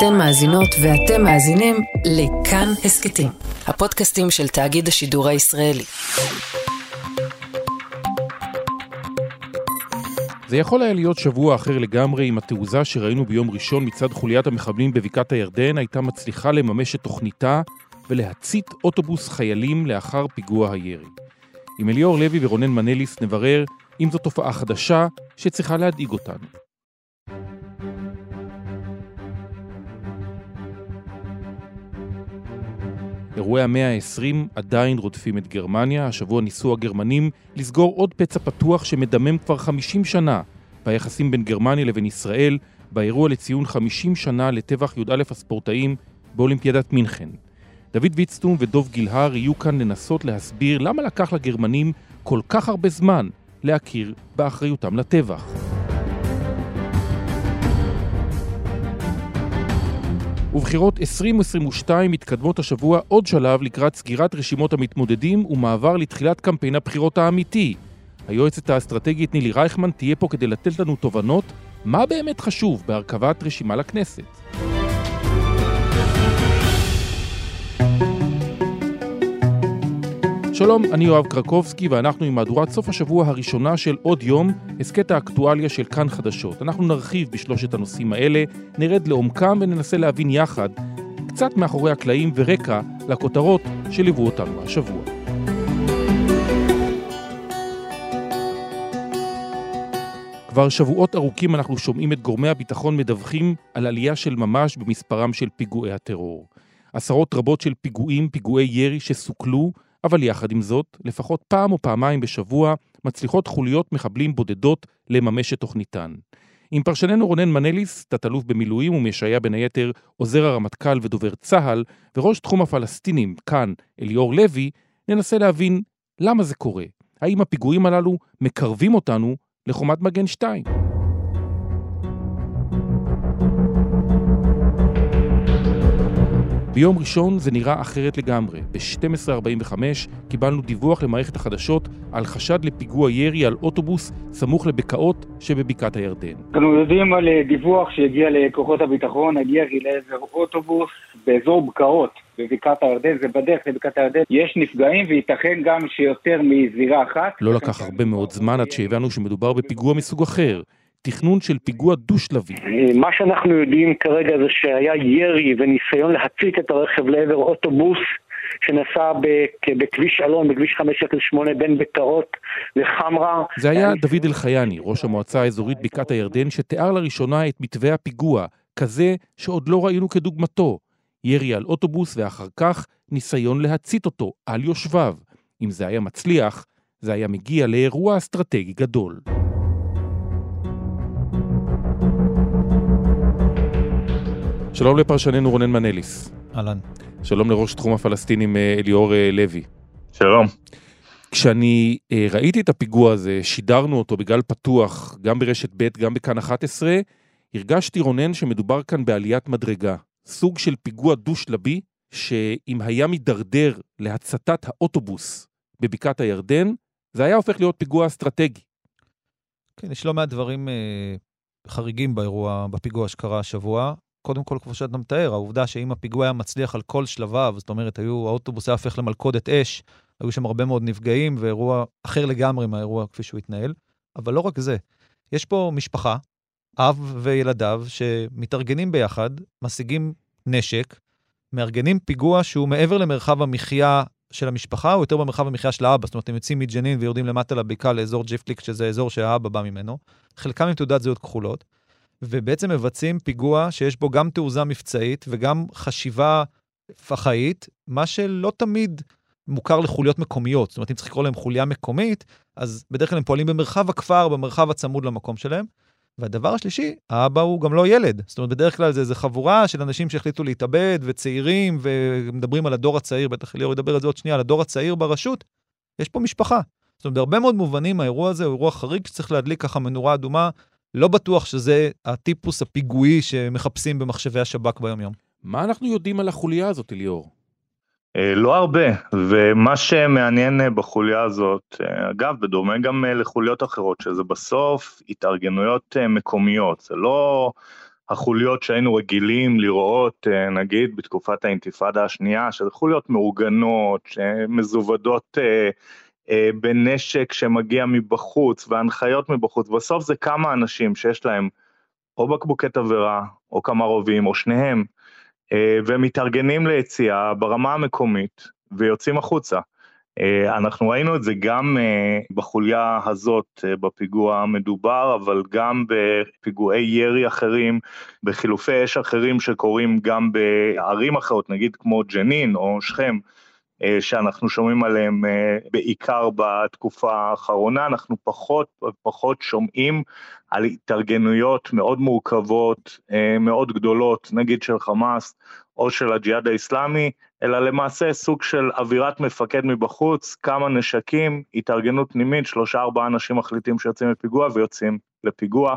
אתן מאזינות ואתם מאזינים לכאן הסכתים, הפודקאסטים של תאגיד השידור הישראלי. זה יכול היה להיות שבוע אחר לגמרי אם התעוזה שראינו ביום ראשון מצד חוליית המחבלים בבקעת הירדן הייתה מצליחה לממש את תוכניתה ולהצית אוטובוס חיילים לאחר פיגוע הירי. עם אליאור לוי ורונן מנליס נברר אם זו תופעה חדשה שצריכה להדאיג אותנו. אירועי המאה ה-20 עדיין רודפים את גרמניה. השבוע ניסו הגרמנים לסגור עוד פצע פתוח שמדמם כבר 50 שנה ביחסים בין גרמניה לבין ישראל, באירוע לציון 50 שנה לטבח י"א הספורטאים באולימפיאדת מינכן. דוד ויצטום ודוב גילהר יהיו כאן לנסות להסביר למה לקח לגרמנים כל כך הרבה זמן להכיר באחריותם לטבח. ובחירות 2022 מתקדמות השבוע עוד שלב לקראת סגירת רשימות המתמודדים ומעבר לתחילת קמפיין הבחירות האמיתי. היועצת האסטרטגית נילי רייכמן תהיה פה כדי לתת לנו תובנות מה באמת חשוב בהרכבת רשימה לכנסת. שלום, אני יואב קרקובסקי ואנחנו עם מהדורת סוף השבוע הראשונה של עוד יום, הסכת האקטואליה של כאן חדשות. אנחנו נרחיב בשלושת הנושאים האלה, נרד לעומקם וננסה להבין יחד קצת מאחורי הקלעים ורקע לכותרות שליוו אותנו השבוע. כבר שבועות ארוכים אנחנו שומעים את גורמי הביטחון מדווחים על עלייה של ממש במספרם של פיגועי הטרור. עשרות רבות של פיגועים, פיגועי ירי שסוכלו, אבל יחד עם זאת, לפחות פעם או פעמיים בשבוע מצליחות חוליות מחבלים בודדות לממש את תוכניתן. עם פרשננו רונן מנליס, תת-אלוף במילואים ומשעיה בין היתר עוזר הרמטכ"ל ודובר צה"ל, וראש תחום הפלסטינים, כאן, אליאור לוי, ננסה להבין למה זה קורה. האם הפיגועים הללו מקרבים אותנו לחומת מגן 2? ביום ראשון זה נראה אחרת לגמרי. ב-12:45 קיבלנו דיווח למערכת החדשות על חשד לפיגוע ירי על אוטובוס סמוך לבקעות שבבקעת הירדן. אנחנו יודעים על אה, דיווח שהגיע לכוחות הביטחון, הגיע לעבר אוטובוס באזור בקעות. בבקעת הירדן, זה בדרך לבקעת הירדן. יש נפגעים וייתכן גם שיותר מזירה אחת. לא לקח הרבה מאוד זמן עד שהבנו שמדובר בפיגוע מסוג אחר. תכנון של פיגוע דו-שלבי. מה שאנחנו יודעים כרגע זה שהיה ירי וניסיון להצית את הרכב לעבר אוטובוס שנסע בכביש אלון, בכביש 508 בין בקעות לחמרה. זה היה דוד אלחייני, ראש המועצה האזורית בקעת הירדן, שתיאר לראשונה את מתווה הפיגוע, כזה שעוד לא ראינו כדוגמתו. ירי על אוטובוס ואחר כך ניסיון להצית אותו על יושביו. אם זה היה מצליח, זה היה מגיע לאירוע אסטרטגי גדול. שלום לפרשננו רונן מנליס. אהלן. שלום לראש תחום הפלסטינים אה, אליאור אה, לוי. שלום. כשאני אה, ראיתי את הפיגוע הזה, שידרנו אותו בגל פתוח, גם ברשת ב', גם בכאן 11, הרגשתי רונן שמדובר כאן בעליית מדרגה. סוג של פיגוע דו-שלבי, שאם היה מידרדר להצתת האוטובוס בבקעת הירדן, זה היה הופך להיות פיגוע אסטרטגי. כן, יש לא מעט דברים אה, חריגים באירוע, בפיגוע שקרה השבוע. קודם כל, כמו שאתה מתאר, העובדה שאם הפיגוע היה מצליח על כל שלביו, זאת אומרת, היו, האוטובוס היה הופך למלכודת אש, היו שם הרבה מאוד נפגעים, ואירוע אחר לגמרי מהאירוע כפי שהוא התנהל. אבל לא רק זה, יש פה משפחה, אב וילדיו, שמתארגנים ביחד, משיגים נשק, מארגנים פיגוע שהוא מעבר למרחב המחיה של המשפחה, או יותר במרחב המחיה של האבא. זאת אומרת, הם יוצאים מג'נין ויורדים למטה לבקעה לאזור ג'יפליק, שזה אזור שהאבא בא ממנו. חלקם עם תעודת זהות כחולות. ובעצם מבצעים פיגוע שיש בו גם תעוזה מבצעית וגם חשיבה פח"עית, מה שלא תמיד מוכר לחוליות מקומיות. זאת אומרת, אם צריך לקרוא להם חוליה מקומית, אז בדרך כלל הם פועלים במרחב הכפר, במרחב הצמוד למקום שלהם. והדבר השלישי, האבא הוא גם לא ילד. זאת אומרת, בדרך כלל זה איזו חבורה של אנשים שהחליטו להתאבד, וצעירים, ומדברים על הדור הצעיר, בטח ליאור ידבר על זה עוד שנייה, על הדור הצעיר ברשות. יש פה משפחה. זאת אומרת, בהרבה מאוד מובנים האירוע הזה הוא אירוע חריג שצריך להדליק ככה מנורה אדומה לא בטוח שזה הטיפוס הפיגועי שמחפשים במחשבי השב"כ ביום-יום. מה אנחנו יודעים על החוליה הזאת, אליאור? אה, לא הרבה, ומה שמעניין אה, בחוליה הזאת, אה, אגב, בדומה גם לחוליות אחרות, שזה בסוף התארגנויות מקומיות, זה לא החוליות שהיינו רגילים לראות, נגיד בתקופת האינתיפאדה השנייה, שזה חוליות מאורגנות, מזוודות אה, בנשק שמגיע מבחוץ והנחיות מבחוץ, בסוף זה כמה אנשים שיש להם או בקבוקי תבערה, או כמה רובים, או שניהם, אה, והם מתארגנים ליציאה ברמה המקומית ויוצאים החוצה. אה, אנחנו ראינו את זה גם אה, בחוליה הזאת בפיגוע המדובר, אבל גם בפיגועי ירי אחרים, בחילופי אש אחרים שקורים גם בערים אחרות, נגיד כמו ג'נין או שכם. שאנחנו שומעים עליהם בעיקר בתקופה האחרונה, אנחנו פחות ופחות שומעים על התארגנויות מאוד מורכבות, מאוד גדולות, נגיד של חמאס או של הג'יהאד האיסלאמי, אלא למעשה סוג של אווירת מפקד מבחוץ, כמה נשקים, התארגנות פנימית, שלושה ארבעה אנשים מחליטים שיוצאים לפיגוע ויוצאים לפיגוע.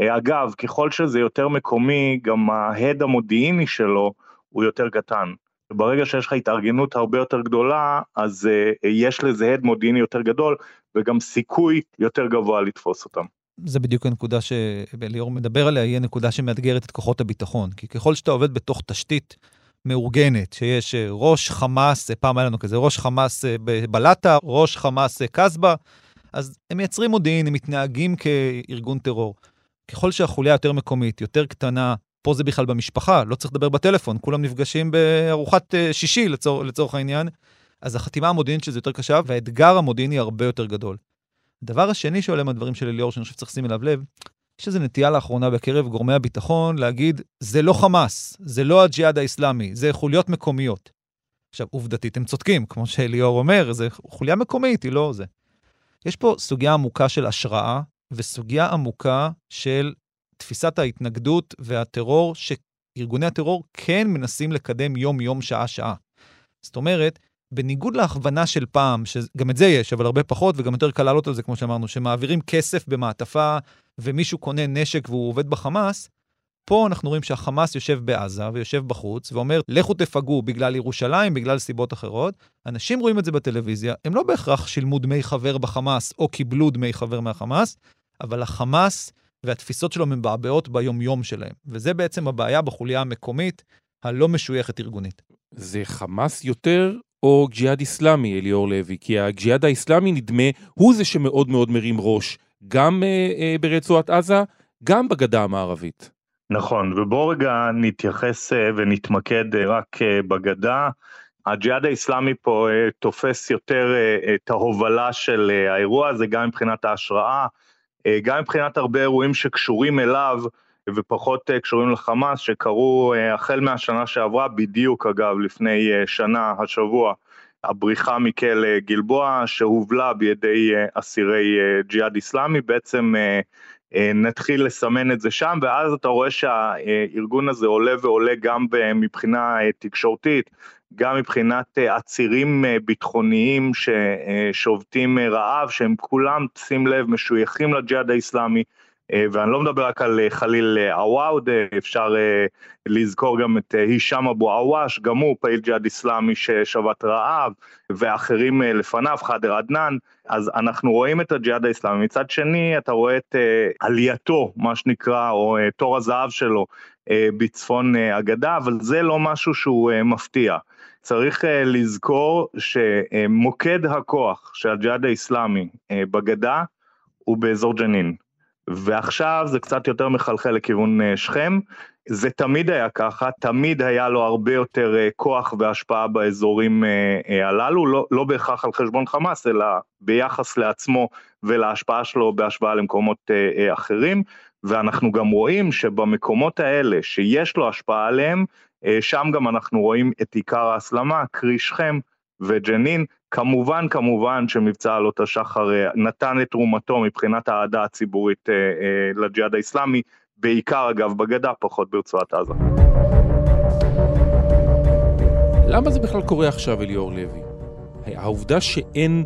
אגב, ככל שזה יותר מקומי, גם ההד המודיעיני שלו הוא יותר קטן. ברגע שיש לך התארגנות הרבה יותר גדולה, אז uh, יש לזה הד מודיעיני יותר גדול, וגם סיכוי יותר גבוה לתפוס אותם. זה בדיוק הנקודה שליאור מדבר עליה, היא הנקודה שמאתגרת את כוחות הביטחון. כי ככל שאתה עובד בתוך תשתית מאורגנת, שיש אה, ראש חמאס, אה, פעם היה לנו כזה, ראש חמאס בלטה, ראש חמאס קסבה, אז הם מייצרים מודיעין, הם מתנהגים כארגון טרור. ככל שהחוליה יותר מקומית, יותר קטנה, פה זה בכלל במשפחה, לא צריך לדבר בטלפון, כולם נפגשים בארוחת אה, שישי לצור, לצורך העניין. אז החתימה המודיעינית של זה יותר קשה, והאתגר המודיעיני הרבה יותר גדול. הדבר השני שעולה מהדברים של אליאור, שאני חושב שצריך לשים אליו לב, יש איזו נטייה לאחרונה בקרב גורמי הביטחון להגיד, זה לא חמאס, זה לא הג'יהאד האיסלאמי, זה חוליות מקומיות. עכשיו, עובדתית הם צודקים, כמו שאליאור אומר, זה חוליה מקומית, היא לא זה. יש פה סוגיה עמוקה של השראה, וסוגיה עמוקה של תפיסת ההתנגדות והטרור, שארגוני הטרור כן מנסים לקדם יום-יום, שעה-שעה. זאת אומרת, בניגוד להכוונה של פעם, שגם את זה יש, אבל הרבה פחות, וגם יותר קל לעלות על זה, כמו שאמרנו, שמעבירים כסף במעטפה ומישהו קונה נשק והוא עובד בחמאס, פה אנחנו רואים שהחמאס יושב בעזה ויושב בחוץ ואומר, לכו תפגעו בגלל ירושלים, בגלל סיבות אחרות. אנשים רואים את זה בטלוויזיה, הם לא בהכרח שילמו דמי חבר בחמאס או קיבלו דמי חבר מהחמאס, אבל החמאס והתפיסות שלו מבעבעות ביומיום שלהם. וזה בעצם הבעיה בחוליה המקומית הלא משויכת ארגונית. זה חמאס יותר או ג'יהאד איסלאמי, אליאור לוי? כי הג'יהאד האיסלאמי נדמה הוא זה שמאוד מאוד מרים ראש, גם אה, אה, ברצועת עזה, גם בגדה המערבית. נכון, ובואו רגע נתייחס אה, ונתמקד אה, רק אה, בגדה. הג'יהאד האיסלאמי פה תופס יותר את ההובלה של האירוע הזה, גם מבחינת ההשראה, אה, גם מבחינת הרבה אירועים שקשורים אליו ופחות אה, קשורים לחמאס, שקרו אה, החל מהשנה שעברה, בדיוק אגב לפני שנה, השבוע, הבריחה מכלא גלבוע שהובלה בידי אסירי ג'יהאד איסלאמי, בעצם נתחיל לסמן את זה שם, ואז אתה רואה שהארגון הזה עולה ועולה גם מבחינה תקשורתית, גם מבחינת אה, עצירים אה, ביטחוניים ששובתים אה, רעב, שהם כולם, שים לב, משויכים לג'יהאד האיסלאמי, ואני לא מדבר רק על חליל עוואוד, אפשר לזכור גם את הישאם אבו עוואש, גם הוא פעיל ג'יהאד איסלאמי ששבת רעב, ואחרים לפניו, חאדר עדנאן, אז אנחנו רואים את הג'יהאד האיסלאמי. מצד שני, אתה רואה את עלייתו, מה שנקרא, או תור הזהב שלו בצפון הגדה, אבל זה לא משהו שהוא מפתיע. צריך לזכור שמוקד הכוח של הג'יהאד האיסלאמי בגדה הוא באזור ג'נין. ועכשיו זה קצת יותר מחלחל לכיוון uh, שכם. זה תמיד היה ככה, תמיד היה לו הרבה יותר uh, כוח והשפעה באזורים uh, הללו, לא, לא בהכרח על חשבון חמאס, אלא ביחס לעצמו ולהשפעה שלו בהשוואה למקומות אחרים. ואנחנו גם רואים שבמקומות האלה שיש לו השפעה עליהם, אה, שם גם אנחנו רואים את עיקר ההסלמה, קרי שכם וג'נין. כמובן, כמובן שמבצע עלות השחר אה, נתן את תרומתו מבחינת האהדה הציבורית אה, לג'יהאד האיסלאמי, בעיקר אגב בגדה, פחות ברצועת עזה. למה זה בכלל קורה עכשיו, אליאור לוי? העובדה שאין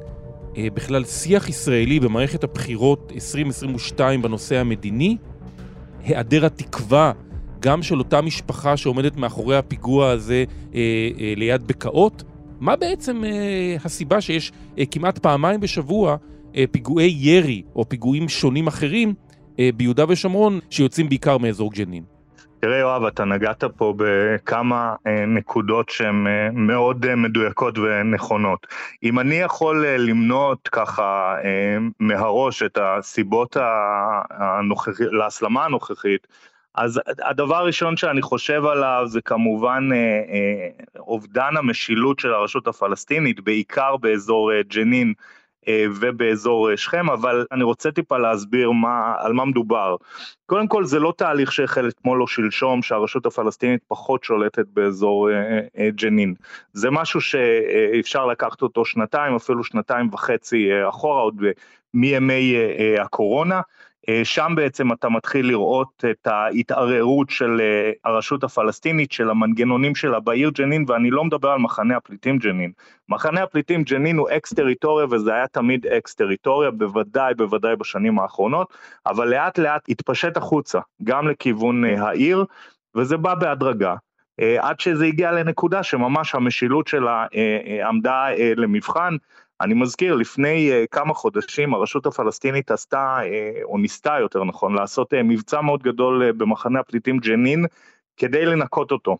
אה, בכלל שיח ישראלי במערכת הבחירות 2022 בנושא המדיני, היעדר התקווה גם של אותה משפחה שעומדת מאחורי הפיגוע הזה אה, אה, ליד בקעות? מה בעצם אה, הסיבה שיש אה, כמעט פעמיים בשבוע אה, פיגועי ירי או פיגועים שונים אחרים אה, ביהודה ושומרון שיוצאים בעיקר מאזור ג'נין? תראה יואב, אתה נגעת פה בכמה אה, נקודות שהן אה, מאוד אה, מדויקות ונכונות. אם אני יכול אה, למנות ככה אה, מהראש את הסיבות הנוכחית, להסלמה הנוכחית, אז הדבר הראשון שאני חושב עליו זה כמובן אה, אה, אובדן המשילות של הרשות הפלסטינית, בעיקר באזור אה, ג'נין אה, ובאזור אה, שכם, אבל אני רוצה טיפה להסביר מה, על מה מדובר. קודם כל זה לא תהליך שהחל אתמול או שלשום שהרשות הפלסטינית פחות שולטת באזור אה, ג'נין. זה משהו שאפשר לקחת אותו שנתיים, אפילו שנתיים וחצי אחורה, עוד מימי הקורונה. אה, שם בעצם אתה מתחיל לראות את ההתערערות של אה, הרשות הפלסטינית, של המנגנונים שלה בעיר ג'נין, ואני לא מדבר על מחנה הפליטים ג'נין. מחנה הפליטים ג'נין הוא אקס טריטוריה, וזה היה תמיד אקס טריטוריה, בוודאי בוודאי בשנים האחרונות, אבל לאט לאט התפשט החוצה, גם לכיוון אה, העיר, וזה בא בהדרגה. עד שזה הגיע לנקודה שממש המשילות שלה עמדה למבחן, אני מזכיר, לפני uh, כמה חודשים הרשות הפלסטינית עשתה, uh, או ניסתה יותר נכון, לעשות uh, מבצע מאוד גדול uh, במחנה הפליטים ג'נין כדי לנקות אותו.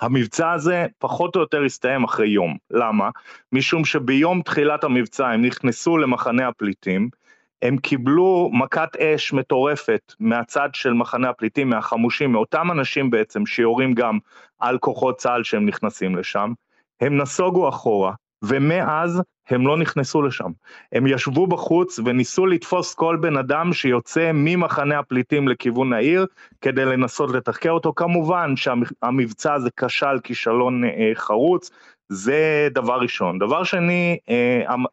המבצע הזה פחות או יותר הסתיים אחרי יום. למה? משום שביום תחילת המבצע הם נכנסו למחנה הפליטים, הם קיבלו מכת אש מטורפת מהצד של מחנה הפליטים, מהחמושים, מאותם אנשים בעצם שיורים גם על כוחות צה"ל שהם נכנסים לשם. הם נסוגו אחורה, ומאז הם לא נכנסו לשם. הם ישבו בחוץ וניסו לתפוס כל בן אדם שיוצא ממחנה הפליטים לכיוון העיר כדי לנסות לתחקר אותו. כמובן שהמבצע הזה כשל כישלון אה, חרוץ, זה דבר ראשון. דבר שני,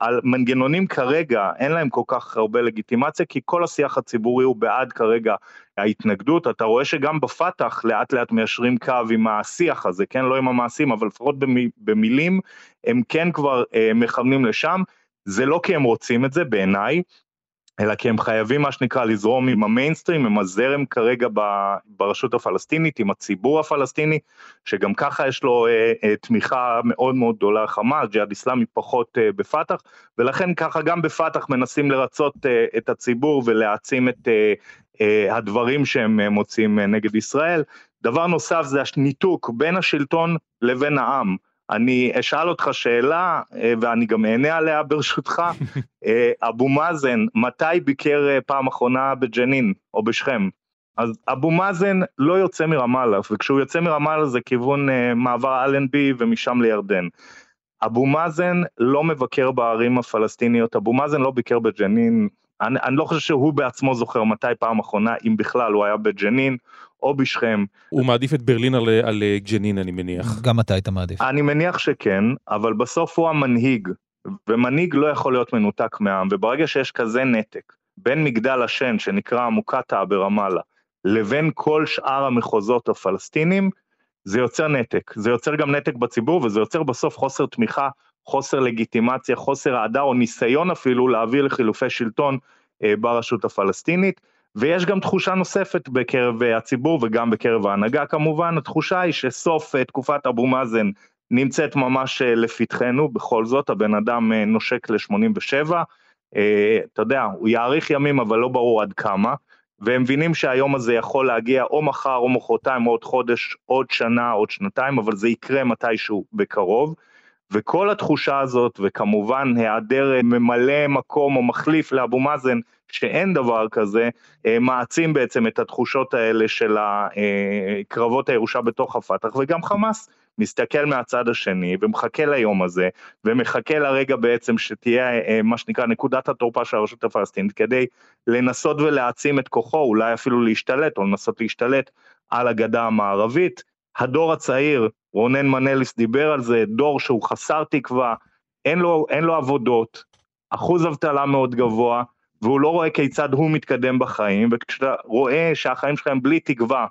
המנגנונים אה, כרגע אין להם כל כך הרבה לגיטימציה, כי כל השיח הציבורי הוא בעד כרגע ההתנגדות. אתה רואה שגם בפת"ח לאט לאט מיישרים קו עם השיח הזה, כן? לא עם המעשים, אבל לפחות במילים, הם כן כבר אה, מכוונים לשם. זה לא כי הם רוצים את זה, בעיניי, אלא כי הם חייבים מה שנקרא לזרום עם המיינסטרים, עם הזרם כרגע ברשות הפלסטינית, עם הציבור הפלסטיני, שגם ככה יש לו אה, אה, תמיכה מאוד מאוד גדולה חמאס, ג'יהאד איסלאמי פחות אה, בפת"ח, ולכן ככה גם בפת"ח מנסים לרצות אה, את הציבור ולהעצים את אה, אה, הדברים שהם אה, מוצאים אה, נגד ישראל. דבר נוסף זה הניתוק בין השלטון לבין העם. אני אשאל אותך שאלה, אה, ואני גם אענה עליה ברשותך. אה, אבו מאזן, מתי ביקר אה, פעם אחרונה בג'נין או בשכם? אז אבו מאזן לא יוצא מרמאללה, וכשהוא יוצא מרמאללה זה כיוון מעבר אלנבי ומשם לירדן. אבו מאזן לא מבקר בערים הפלסטיניות, אבו מאזן לא ביקר בג'נין, אני, אני לא חושב שהוא בעצמו זוכר מתי פעם אחרונה, אם בכלל הוא היה בג'נין או בשכם. הוא מעדיף את ברלין על, על ג'נין, אני מניח. גם אתה היית מעדיף. אני מניח שכן, אבל בסוף הוא המנהיג, ומנהיג לא יכול להיות מנותק מהעם, וברגע שיש כזה נתק בין מגדל השן, שנקרא מוקטעה ברמאללה, לבין כל שאר המחוזות הפלסטינים, זה יוצר נתק. זה יוצר גם נתק בציבור, וזה יוצר בסוף חוסר תמיכה, חוסר לגיטימציה, חוסר אהדה, או ניסיון אפילו להביא לחילופי שלטון אה, ברשות הפלסטינית. ויש גם תחושה נוספת בקרב הציבור וגם בקרב ההנהגה כמובן, התחושה היא שסוף אה, תקופת אבו מאזן נמצאת ממש אה, לפתחנו, בכל זאת הבן אדם אה, נושק ל-87, אתה יודע, הוא יאריך ימים אבל לא ברור עד כמה, והם מבינים שהיום הזה יכול להגיע או מחר או מחרתיים או עוד חודש, עוד שנה, עוד שנתיים, אבל זה יקרה מתישהו בקרוב. וכל התחושה הזאת, וכמובן היעדר ממלא מקום או מחליף לאבו מאזן, שאין דבר כזה, אה, מעצים בעצם את התחושות האלה של קרבות הירושה בתוך הפת"ח, וגם חמאס מסתכל מהצד השני ומחכה ליום הזה, ומחכה לרגע בעצם שתהיה אה, מה שנקרא נקודת התורפה של הרשות הפלסטינית, כדי לנסות ולהעצים את כוחו, אולי אפילו להשתלט, או לנסות להשתלט על הגדה המערבית. הדור הצעיר, רונן מנליס דיבר על זה, דור שהוא חסר תקווה, אין לו, אין לו עבודות, אחוז אבטלה מאוד גבוה, והוא לא רואה כיצד הוא מתקדם בחיים, וכשאתה רואה שהחיים שלך הם בלי תקווה,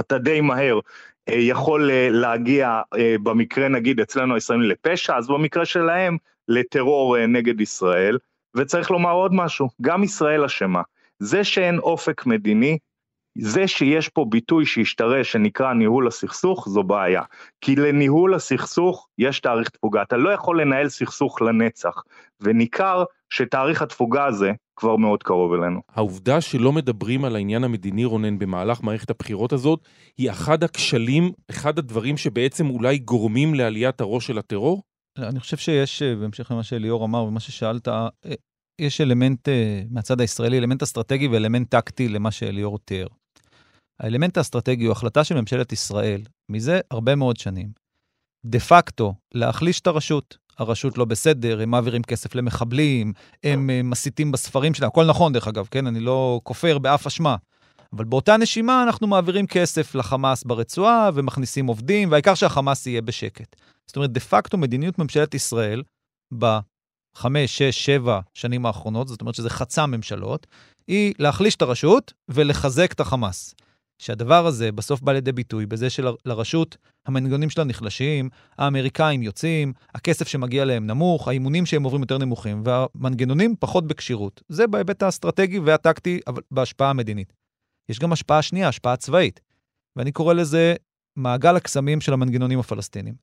אתה די מהר אה, יכול אה, להגיע, אה, במקרה נגיד אצלנו הישראלים לפשע, אז במקרה שלהם לטרור נגד ישראל, וצריך לומר עוד משהו, גם ישראל אשמה. זה שאין אופק מדיני, זה שיש פה ביטוי שהשתרש שנקרא ניהול הסכסוך זו בעיה. כי לניהול הסכסוך יש תאריך תפוגה, אתה לא יכול לנהל סכסוך לנצח. וניכר שתאריך התפוגה הזה, כבר מאוד קרוב אלינו. העובדה שלא מדברים על העניין המדיני, רונן, במהלך מערכת הבחירות הזאת, היא אחד הכשלים, אחד הדברים שבעצם אולי גורמים לעליית הראש של הטרור? אני חושב שיש, אה, בהמשך למה שליאור אמר ומה ששאלת, אה, יש אלמנט אה, מהצד הישראלי, אלמנט אסטרטגי ואלמנט טקטי למה שליאור תיאר. האלמנט האסטרטגי הוא החלטה של ממשלת ישראל, מזה הרבה מאוד שנים, דה פקטו, להחליש את הרשות. הרשות לא בסדר, הם מעבירים כסף למחבלים, הם אה, מסיתים בספרים שלהם, הכל נכון דרך אגב, כן? אני לא כופר באף אשמה. אבל באותה נשימה אנחנו מעבירים כסף לחמאס ברצועה ומכניסים עובדים, והעיקר שהחמאס יהיה בשקט. זאת אומרת, דה פקטו מדיניות ממשלת ישראל בחמש, שש, שבע שנים האחרונות, זאת אומרת שזה חצה ממשלות, היא להחליש את הרשות ולחזק את החמאס. שהדבר הזה בסוף בא לידי ביטוי בזה שלרשות המנגנונים שלה נחלשים, האמריקאים יוצאים, הכסף שמגיע להם נמוך, האימונים שהם עוברים יותר נמוכים, והמנגנונים פחות בכשירות. זה בהיבט האסטרטגי והטקטי, אבל בהשפעה המדינית. יש גם השפעה שנייה, השפעה צבאית, ואני קורא לזה מעגל הקסמים של המנגנונים הפלסטינים.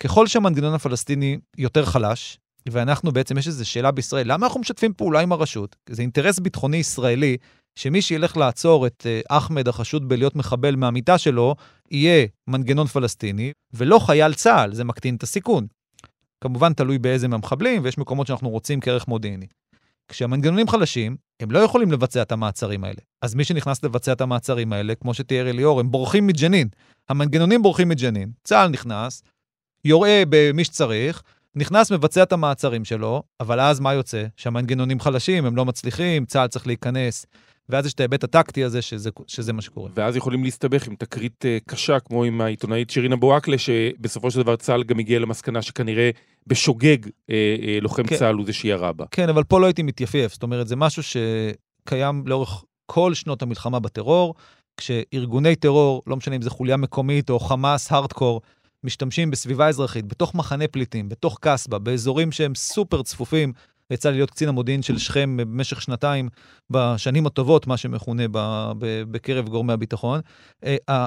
ככל שהמנגנון הפלסטיני יותר חלש, ואנחנו בעצם, יש איזו שאלה בישראל, למה אנחנו משתפים פעולה עם הרשות? זה אינטרס ביטחוני ישראלי שמי שילך לעצור את uh, אחמד החשוד בלהיות מחבל מהמיטה שלו, יהיה מנגנון פלסטיני, ולא חייל צה"ל, זה מקטין את הסיכון. כמובן תלוי באיזה מהמחבלים, ויש מקומות שאנחנו רוצים כערך מודיעיני. כשהמנגנונים חלשים, הם לא יכולים לבצע את המעצרים האלה. אז מי שנכנס לבצע את המעצרים האלה, כמו שתיאר אליאור, הם בורחים מג'נין. המנגנונים בורחים מג'נין, צה"ל נכנס, יורה במי שצריך, נכנס, מבצע את המעצרים שלו, אבל אז מה יוצא? שהמנגנונים חלשים, הם לא מצליחים, צה"ל צריך להיכנס ואז יש את ההיבט הטקטי הזה, שזה, שזה מה שקורה. ואז יכולים להסתבך עם תקרית uh, קשה, כמו עם העיתונאית שירינה בואקלה, שבסופו של דבר צה"ל גם הגיע למסקנה שכנראה בשוגג uh, uh, לוחם כן. צה"ל הוא זה שירה בה. כן, אבל פה לא הייתי מתייפייף. זאת אומרת, זה משהו שקיים לאורך כל שנות המלחמה בטרור, כשארגוני טרור, לא משנה אם זה חוליה מקומית או חמאס, הארדקור, משתמשים בסביבה אזרחית, בתוך מחנה פליטים, בתוך קסבה, באזורים שהם סופר צפופים, ויצא לי להיות קצין המודיעין של שכם במשך שנתיים, בשנים הטובות, מה שמכונה בקרב גורמי הביטחון. אה,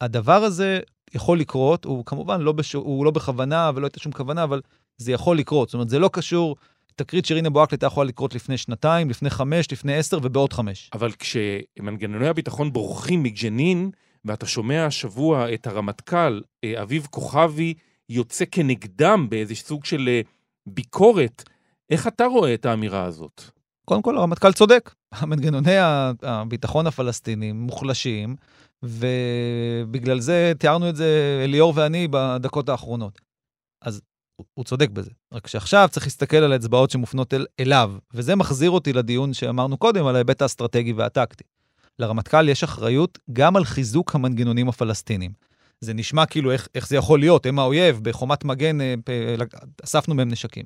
הדבר הזה יכול לקרות, הוא כמובן לא, בש... הוא לא בכוונה ולא הייתה שום כוונה, אבל זה יכול לקרות. זאת אומרת, זה לא קשור, תקרית שירינה בואקל הייתה יכולה לקרות לפני שנתיים, לפני חמש, לפני עשר ובעוד חמש. אבל כשמנגנוני הביטחון בורחים מג'נין, ואתה שומע השבוע את הרמטכ"ל, אה, אביב כוכבי, יוצא כנגדם באיזה סוג של אה, ביקורת איך אתה רואה את האמירה הזאת? קודם כל, הרמטכ"ל צודק. המנגנוני הביטחון הפלסטינים מוחלשים, ובגלל זה תיארנו את זה אליאור ואני בדקות האחרונות. אז הוא צודק בזה. רק שעכשיו צריך להסתכל על האצבעות שמופנות אל, אליו, וזה מחזיר אותי לדיון שאמרנו קודם על ההיבט האסטרטגי והטקטי. לרמטכ"ל יש אחריות גם על חיזוק המנגנונים הפלסטינים. זה נשמע כאילו איך, איך זה יכול להיות, הם האויב, בחומת מגן אה, אספנו מהם נשקים.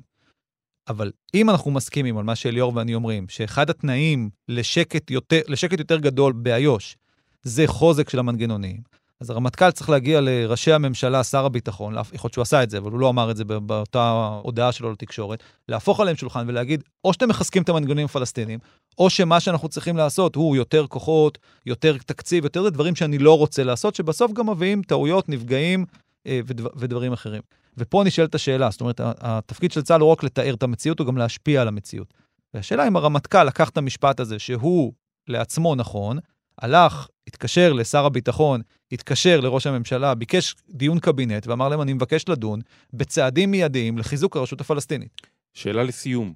אבל אם אנחנו מסכימים על מה שאליאור ואני אומרים, שאחד התנאים לשקט יותר, לשקט יותר גדול באיו"ש זה חוזק של המנגנונים, אז הרמטכ"ל צריך להגיע לראשי הממשלה, שר הביטחון, יכול להיות שהוא עשה את זה, אבל הוא לא אמר את זה באותה הודעה שלו לתקשורת, להפוך עליהם שולחן ולהגיד, או שאתם מחזקים את המנגנונים הפלסטינים, או שמה שאנחנו צריכים לעשות הוא יותר כוחות, יותר תקציב, יותר דברים שאני לא רוצה לעשות, שבסוף גם מביאים טעויות, נפגעים אה, ודבר, ודברים אחרים. ופה נשאלת השאלה, זאת אומרת, התפקיד של צה"ל הוא לא רק לתאר את המציאות, הוא גם להשפיע על המציאות. והשאלה אם הרמטכ"ל לקח את המשפט הזה, שהוא לעצמו נכון, הלך, התקשר לשר הביטחון, התקשר לראש הממשלה, ביקש דיון קבינט ואמר להם, אני מבקש לדון בצעדים מיידיים לחיזוק הרשות הפלסטינית. שאלה לסיום,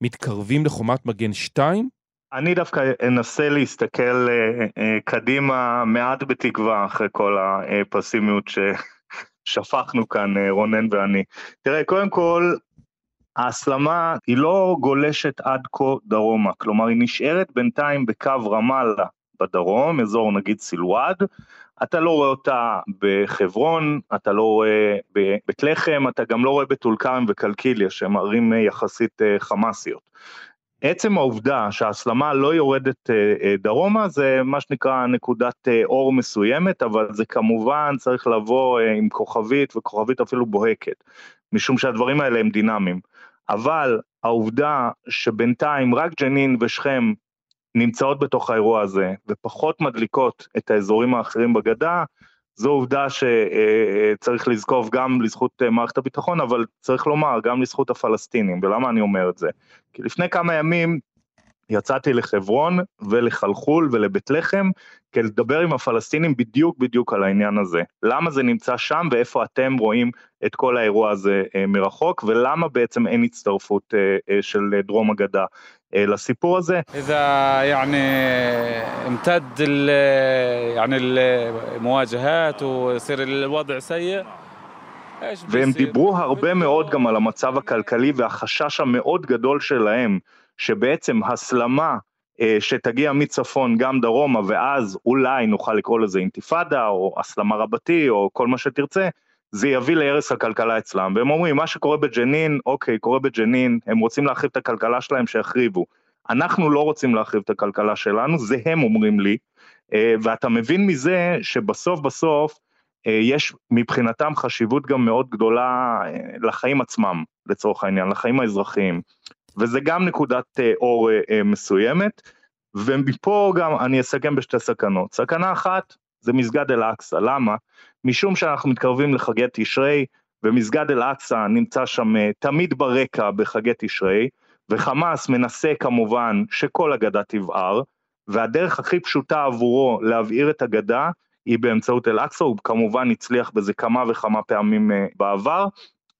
מתקרבים לחומת מגן 2? אני דווקא אנסה להסתכל uh, uh, קדימה מעט בתקווה אחרי כל הפסימיות ש... שפכנו כאן, אה, רונן ואני. תראה, קודם כל, ההסלמה היא לא גולשת עד כה דרומה, כלומר היא נשארת בינתיים בקו רמאללה בדרום, אזור נגיד סילואד, אתה לא רואה אותה בחברון, אתה לא רואה בבית לחם, אתה גם לא רואה בטול כרם וקלקיליה, שהן ערים אה, יחסית אה, חמאסיות. עצם העובדה שההסלמה לא יורדת אה, אה, דרומה זה מה שנקרא נקודת אה, אור מסוימת, אבל זה כמובן צריך לבוא עם כוכבית וכוכבית אפילו בוהקת, משום שהדברים האלה הם דינמיים. אבל העובדה שבינתיים רק ג'נין ושכם נמצאות בתוך האירוע הזה ופחות מדליקות את האזורים האחרים בגדה, זו עובדה שצריך לזקוף גם לזכות מערכת הביטחון, אבל צריך לומר גם לזכות הפלסטינים, ולמה אני אומר את זה? כי לפני כמה ימים יצאתי לחברון ולחלחול ולבית לחם כדי לדבר עם הפלסטינים בדיוק בדיוק על העניין הזה. למה זה נמצא שם ואיפה אתם רואים את כל האירוע הזה אה, מרחוק ולמה בעצם אין הצטרפות אה, אה, של דרום הגדה לסיפור הזה. إذا يعني امتد يعني المواجهات ويصير الوضع سيء והם דיברו הרבה מאוד גם על המצב הכלכלי והחשש המאוד גדול שלהם שבעצם הסלמה אה, שתגיע מצפון גם דרומה ואז אולי נוכל לקרוא לזה אינתיפאדה או הסלמה רבתי או כל מה שתרצה, זה יביא להרס הכלכלה אצלם. והם אומרים, מה שקורה בג'נין, אוקיי, קורה בג'נין, הם רוצים להחריב את הכלכלה שלהם, שיחריבו. אנחנו לא רוצים להחריב את הכלכלה שלנו, זה הם אומרים לי, אה, ואתה מבין מזה שבסוף בסוף אה, יש מבחינתם חשיבות גם מאוד גדולה לחיים עצמם, לצורך העניין, לחיים האזרחיים. וזה גם נקודת אה, אור אה, אה, מסוימת, ומפה גם אני אסכם בשתי סכנות. סכנה אחת זה מסגד אל-אקצא, למה? משום שאנחנו מתקרבים לחגי תשרי, ומסגד אל-אקצא נמצא שם תמיד ברקע בחגי תשרי, וחמאס מנסה כמובן שכל הגדה תבער, והדרך הכי פשוטה עבורו להבעיר את הגדה היא באמצעות אל-אקצא, הוא כמובן הצליח בזה כמה וכמה פעמים בעבר,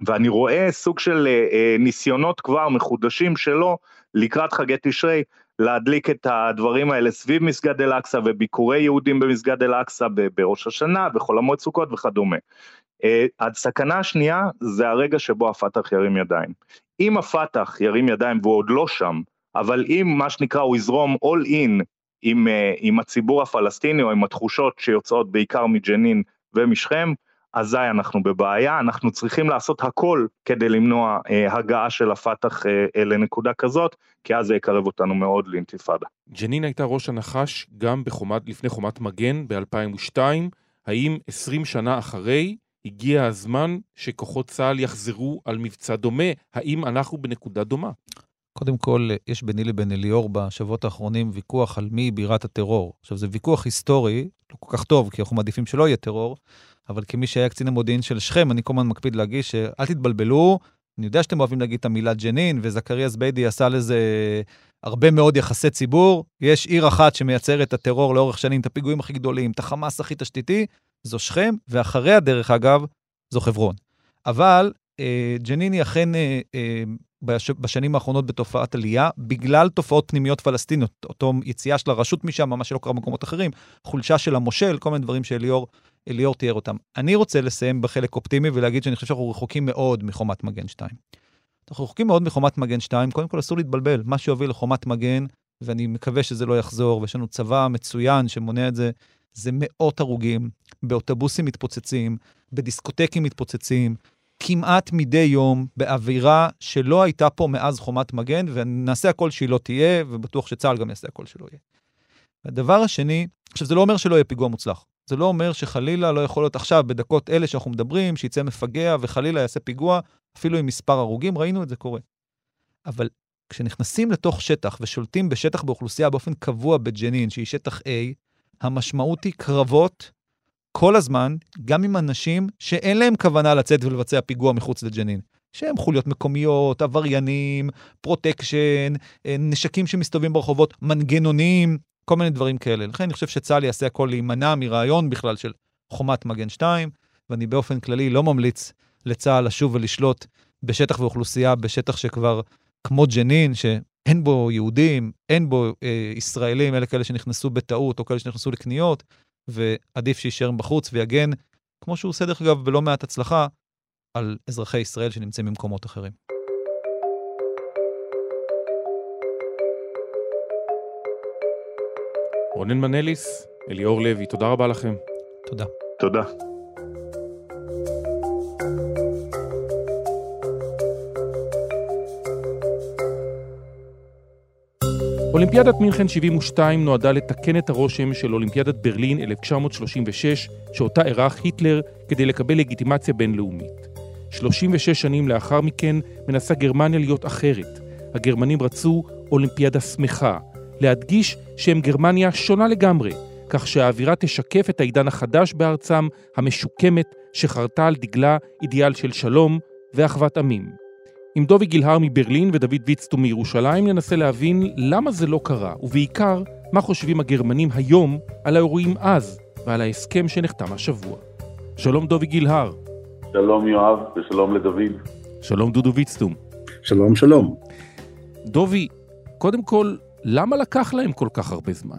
ואני רואה סוג של אה, אה, ניסיונות כבר מחודשים שלו לקראת חגי תשרי להדליק את הדברים האלה סביב מסגד אל-אקצא וביקורי יהודים במסגד אל-אקצא בראש השנה, בחול המועד סוכות וכדומה. אה, הסכנה השנייה זה הרגע שבו הפת"ח ירים ידיים. אם הפת"ח ירים ידיים והוא עוד לא שם, אבל אם מה שנקרא הוא יזרום all in עם, עם הציבור הפלסטיני או עם התחושות שיוצאות בעיקר מג'נין ומשכם, אזי אנחנו בבעיה, אנחנו צריכים לעשות הכל כדי למנוע אה, הגעה של הפת"ח אה, אה, לנקודה כזאת, כי אז זה יקרב אותנו מאוד לאינתיפאדה. ג'נין הייתה ראש הנחש גם בחומת, לפני חומת מגן ב-2002, האם 20 שנה אחרי הגיע הזמן שכוחות צה"ל יחזרו על מבצע דומה? האם אנחנו בנקודה דומה? קודם כל, יש ביני לבין אליאור בשבועות האחרונים ויכוח על מי בירת הטרור. עכשיו, זה ויכוח היסטורי, לא כל כך טוב, כי אנחנו מעדיפים שלא יהיה טרור, אבל כמי שהיה קצין המודיעין של שכם, אני כל הזמן מקפיד להגיד שאל תתבלבלו, אני יודע שאתם אוהבים להגיד את המילה ג'נין, וזכריה זביידי עשה לזה הרבה מאוד יחסי ציבור. יש עיר אחת שמייצרת את הטרור לאורך שנים, את הפיגועים הכי גדולים, את החמאס הכי תשתיתי, זו שכם, ואחריה, דרך אגב, זו חברון. אבל אה, ג'נין היא אכן אה, אה, בשנים האחרונות בתופעת עלייה, בגלל תופעות פנימיות פלסטיניות, אותו יציאה של הרשות משם, מה שלא קרה במקומות אחרים, חולשה של המושל, כל מיני דברים שאליאור אליאור תיאר אותם. אני רוצה לסיים בחלק אופטימי ולהגיד שאני חושב שאנחנו רחוקים מאוד מחומת מגן 2. אנחנו רחוקים מאוד מחומת מגן 2, קודם כל אסור להתבלבל, מה שהוביל לחומת מגן, ואני מקווה שזה לא יחזור, ויש לנו צבא מצוין שמונע את זה, זה מאות הרוגים, באוטובוסים מתפוצצים, בדיסקוטקים מתפוצצים, כמעט מדי יום, באווירה שלא הייתה פה מאז חומת מגן, ונעשה הכל שהיא לא תהיה, ובטוח שצה"ל גם יעשה הכל שלא יהיה. הדבר השני, עכשיו זה לא אומר שלא יהיה פיגוע מוצלח. זה לא אומר שחלילה לא יכול להיות עכשיו, בדקות אלה שאנחנו מדברים, שיצא מפגע וחלילה יעשה פיגוע, אפילו עם מספר הרוגים, ראינו את זה קורה. אבל כשנכנסים לתוך שטח ושולטים בשטח באוכלוסייה באופן קבוע בג'נין, שהיא שטח A, המשמעות היא קרבות כל הזמן, גם עם אנשים שאין להם כוונה לצאת ולבצע פיגוע מחוץ לג'נין. שהם חוליות מקומיות, עבריינים, פרוטקשן, אה, נשקים שמסתובבים ברחובות, מנגנונים, כל מיני דברים כאלה. לכן אני חושב שצה"ל יעשה הכל להימנע מרעיון בכלל של חומת מגן 2, ואני באופן כללי לא ממליץ לצה"ל לשוב ולשלוט בשטח ואוכלוסייה, בשטח שכבר כמו ג'נין, שאין בו יהודים, אין בו אה, ישראלים, אלה כאלה שנכנסו בטעות או כאלה שנכנסו לקניות, ועדיף שיישאר בחוץ ויגן, כמו שהוא עושה דרך אגב בלא מעט הצלחה, על אזרחי ישראל שנמצאים במקומות אחרים. רונן מנליס, אליאור לוי, תודה רבה לכם. תודה. תודה. אולימפיאדת מינכן 72 נועדה לתקן את הרושם של אולימפיאדת ברלין 1936, שאותה אירח היטלר כדי לקבל לגיטימציה בינלאומית. 36 שנים לאחר מכן מנסה גרמניה להיות אחרת. הגרמנים רצו אולימפיאדה שמחה, להדגיש שהם גרמניה שונה לגמרי, כך שהאווירה תשקף את העידן החדש בארצם, המשוקמת, שחרתה על דגלה אידיאל של שלום ואחוות עמים. עם דובי גילהר מברלין ודוד ויצטו מירושלים ננסה להבין למה זה לא קרה, ובעיקר, מה חושבים הגרמנים היום על האירועים אז ועל ההסכם שנחתם השבוע. שלום דובי גילהר. שלום יואב ושלום לדוד. שלום דודו ויצטום. שלום שלום. דובי, קודם כל, למה לקח להם כל כך הרבה זמן?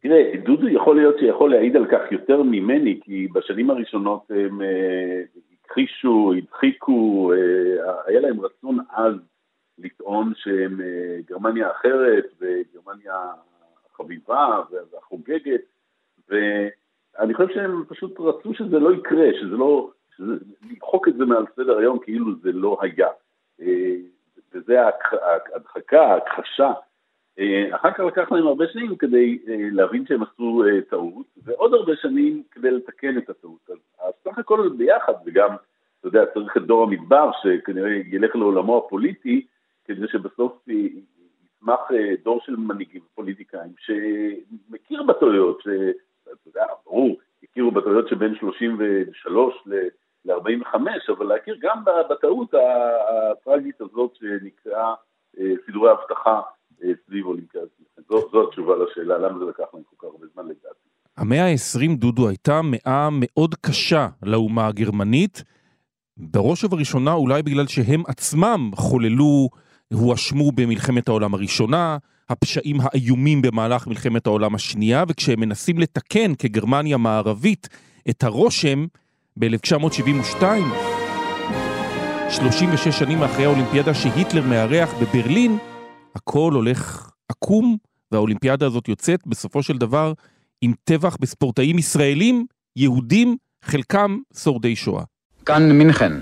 תראה, דודו יכול להיות שיכול להעיד על כך יותר ממני, כי בשנים הראשונות הם אה, הכחישו, הדחיקו, אה, היה להם רצון עז לטעון שהם אה, גרמניה אחרת וגרמניה חביבה והחוגגת, ואני חושב שהם פשוט רצו שזה לא יקרה, שזה לא, למחוק את זה מעל סדר היום כאילו זה לא היה. וזה ההדחקה, ההכחשה. אחר כך לקח להם הרבה שנים כדי להבין שהם עשו טעות, ועוד הרבה שנים כדי לתקן את הטעות. אז סך הכל ביחד, וגם, אתה יודע, צריך את דור המדבר, שכנראה ילך לעולמו הפוליטי, כדי שבסוף יצמח דור של מנהיגים פוליטיקאים שמכיר בטעויות, שאתה יודע, ברור, הכירו בטעויות שבין 33 ל-45, אבל להכיר גם בטעות הטראגית הזאת שנקראה סידורי אבטחה סביב אולימפיאד. זו, זו התשובה לשאלה, למה זה לקח להם כל כך הרבה זמן לדעתי. המאה ה-20, דודו, הייתה מאה מאוד קשה לאומה הגרמנית, בראש ובראשונה אולי בגלל שהם עצמם חוללו, הואשמו במלחמת העולם הראשונה, הפשעים האיומים במהלך מלחמת העולם השנייה, וכשהם מנסים לתקן כגרמניה מערבית את הרושם ב-1972, 36 שנים אחרי האולימפיאדה שהיטלר מארח בברלין, הכל הולך עקום, והאולימפיאדה הזאת יוצאת בסופו של דבר עם טבח בספורטאים ישראלים, יהודים, חלקם שורדי שואה. כאן מינכן,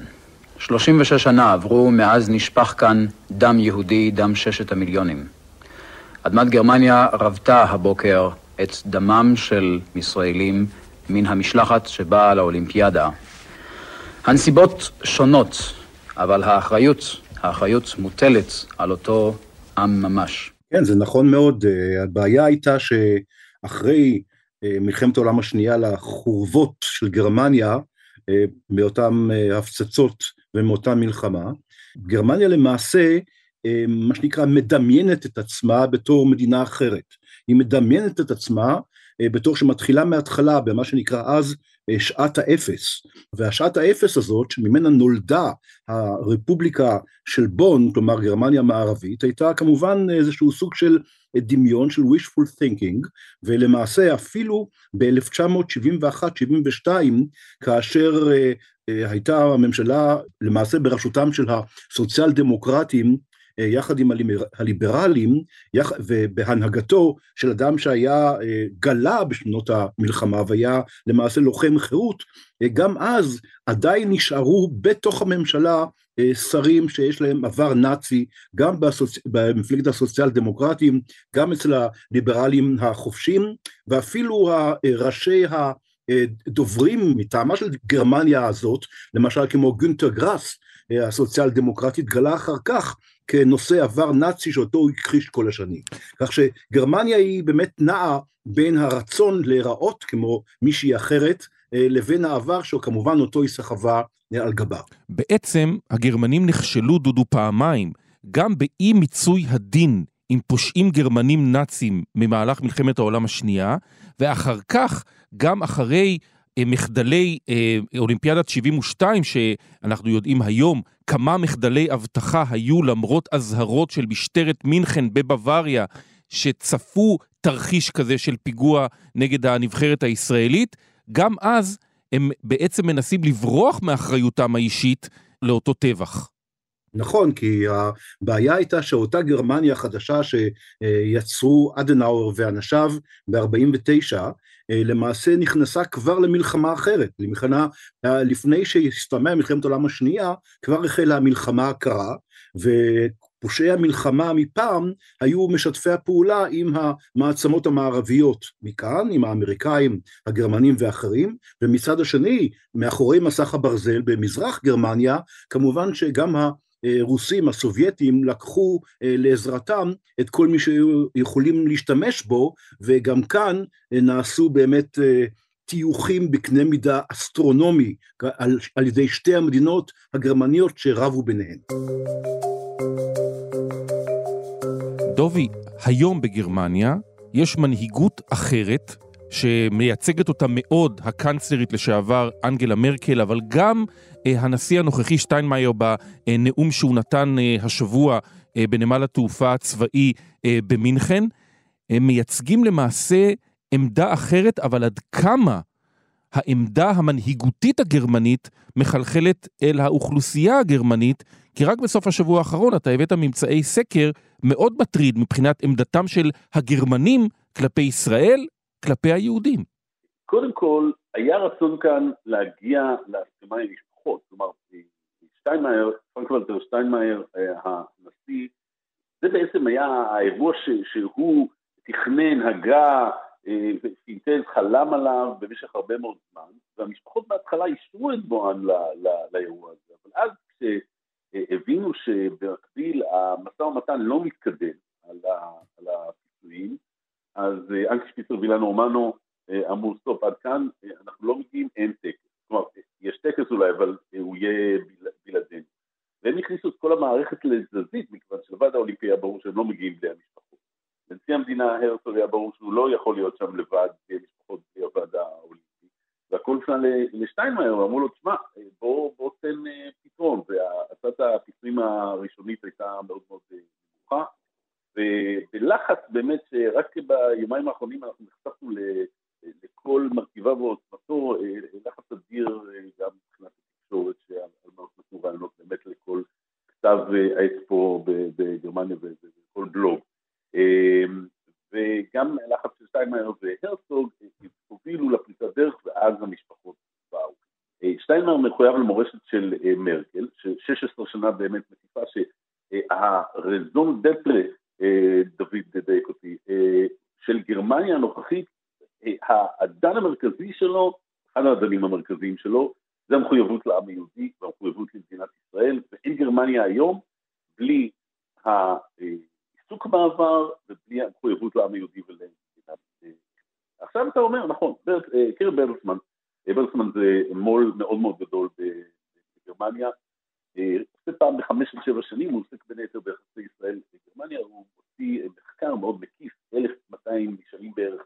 36 שנה עברו מאז נשפך כאן דם יהודי, דם ששת המיליונים. אדמת גרמניה רבתה הבוקר את דמם של ישראלים מן המשלחת שבאה לאולימפיאדה. הנסיבות שונות, אבל האחריות, האחריות מוטלת על אותו עם ממש. כן, זה נכון מאוד. הבעיה הייתה שאחרי מלחמת העולם השנייה לחורבות של גרמניה, מאותן הפצצות ומאותה מלחמה, גרמניה למעשה, מה שנקרא, מדמיינת את עצמה בתור מדינה אחרת. היא מדמיינת את עצמה בתור שמתחילה מההתחלה במה שנקרא אז שעת האפס, והשעת האפס הזאת שממנה נולדה הרפובליקה של בון, כלומר גרמניה המערבית, הייתה כמובן איזשהו סוג של דמיון של wishful thinking, ולמעשה אפילו ב-1971-72, כאשר הייתה הממשלה למעשה בראשותם של הסוציאל דמוקרטים, יחד עם הליברלים, ובהנהגתו של אדם שהיה גלה בשנות המלחמה והיה למעשה לוחם חירות, גם אז עדיין נשארו בתוך הממשלה שרים שיש להם עבר נאצי, גם בסוצ... במפלגת הסוציאל דמוקרטים, גם אצל הליברלים החופשים, ואפילו ראשי הדוברים מטעמה של גרמניה הזאת, למשל כמו גונטר גראס, הסוציאל דמוקרטית, גלה אחר כך כנושא עבר נאצי שאותו הוא הכחיש כל השנים. כך שגרמניה היא באמת נעה בין הרצון להיראות כמו מישהי אחרת, לבין העבר שהוא כמובן אותו היא סחבה על גבה. בעצם הגרמנים נכשלו דודו פעמיים, גם באי מיצוי הדין עם פושעים גרמנים נאצים ממהלך מלחמת העולם השנייה, ואחר כך, גם אחרי מחדלי אולימפיאדת 72, שאנחנו יודעים היום כמה מחדלי אבטחה היו למרות אזהרות של משטרת מינכן בבוואריה, שצפו תרחיש כזה של פיגוע נגד הנבחרת הישראלית, גם אז הם בעצם מנסים לברוח מאחריותם האישית לאותו טבח. נכון, כי הבעיה הייתה שאותה גרמניה החדשה שיצרו אדנאואר ואנשיו ב-49', למעשה נכנסה כבר למלחמה אחרת, למלחמה, לפני שהסתיימה מלחמת העולם השנייה, כבר החלה המלחמה הקרה, ופושעי המלחמה מפעם היו משתפי הפעולה עם המעצמות המערביות מכאן, עם האמריקאים, הגרמנים ואחרים, ומצד השני, מאחורי מסך הברזל במזרח גרמניה, כמובן שגם הרוסים, הסובייטים, לקחו לעזרתם את כל מי שהיו יכולים להשתמש בו, וגם כאן נעשו באמת טיוחים בקנה מידה אסטרונומי על, על ידי שתי המדינות הגרמניות שרבו ביניהן. דובי, היום בגרמניה יש מנהיגות אחרת שמייצגת אותה מאוד הקנצלרית לשעבר אנגלה מרקל, אבל גם אה, הנשיא הנוכחי שטיינמאייר בנאום שהוא נתן אה, השבוע אה, בנמל התעופה הצבאי אה, במינכן, הם מייצגים למעשה עמדה אחרת, אבל עד כמה העמדה המנהיגותית הגרמנית מחלחלת אל האוכלוסייה הגרמנית, כי רק בסוף השבוע האחרון אתה הבאת ממצאי סקר מאוד מטריד מבחינת עמדתם של הגרמנים כלפי ישראל, כלפי היהודים. קודם כל, היה רצון כאן להגיע להסכמה עם משפחות, כלומר, שטיינמאייר, פרנק ולטר שטיינמאייר, אה, הנשיא, זה בעצם היה האירוע שהוא תכנן, הגה, פינטז, חלם עליו במשך הרבה מאוד זמן, והמשפחות בהתחלה אישרו את בואן לאירוע הזה, אבל אז כשהבינו שבמקביל המשא ומתן לא מתקדם על, הפיצויים, אז אנקי שפיצר ואילנה רומנו אמרו סטופ עד כאן, אנחנו לא מגיעים, אין טקס. כלומר, יש טקס אולי, אבל הוא יהיה בלעדינו. והם הכניסו את כל המערכת לתזזית, מכיוון שלבד האולימפיה ברור שהם לא מגיעים בלי המשפחה. לנשיא המדינה הרצוג היה ברור שהוא לא יכול להיות שם לבד, משפחות בלי הוועדה האולימפית, והכל הופנה לשטיינמאייר, אמרו לו, תשמע, בוא, בוא תן אה, פתרון, והצעת הפיצויים הראשונית הייתה מאוד מאוד אה, נמוכה, ובלחץ באמת, שרק ביומיים האחרונים אנחנו נחשפנו לכל מרכיביו ועוצמתו, אה, לחץ אדיר גם מבחינת התקשורת, מה נתנו רעיונות באמת לכל כתב האקספו בגרמניה וכל בלוג. אמ, וגם לחץ של שטיינמאייר והרצוג הובילו לפריצת דרך ואז המשפחות באו. אה, שטיינמאייר מחויב למורשת של אה, מרקל, ש-16 שנה באמת מקיפה שהרזון דטרה, אה, דוד דייק אותי, של גרמניה הנוכחית, האדן המרכזי שלו, אחד האדנים המרכזיים שלו, זה המחויבות לעם היהודי והמחויבות למדינת ישראל, ואין גרמניה היום בלי עיסוק בעבר ובלי המחויבות לעם היהודי ולמדינת עכשיו אתה אומר, נכון, אה, קרן ברלסמן, אה, ברלסמן זה מו"ל מאוד מאוד גדול בגרמניה, אה, עושה פעם בחמש עד שבע שנים, הוא עוסק בין היתר ביחסי ישראל בגרמניה, הוא הוציא מחקר מאוד מקיף, 1,200 נשאלים בערך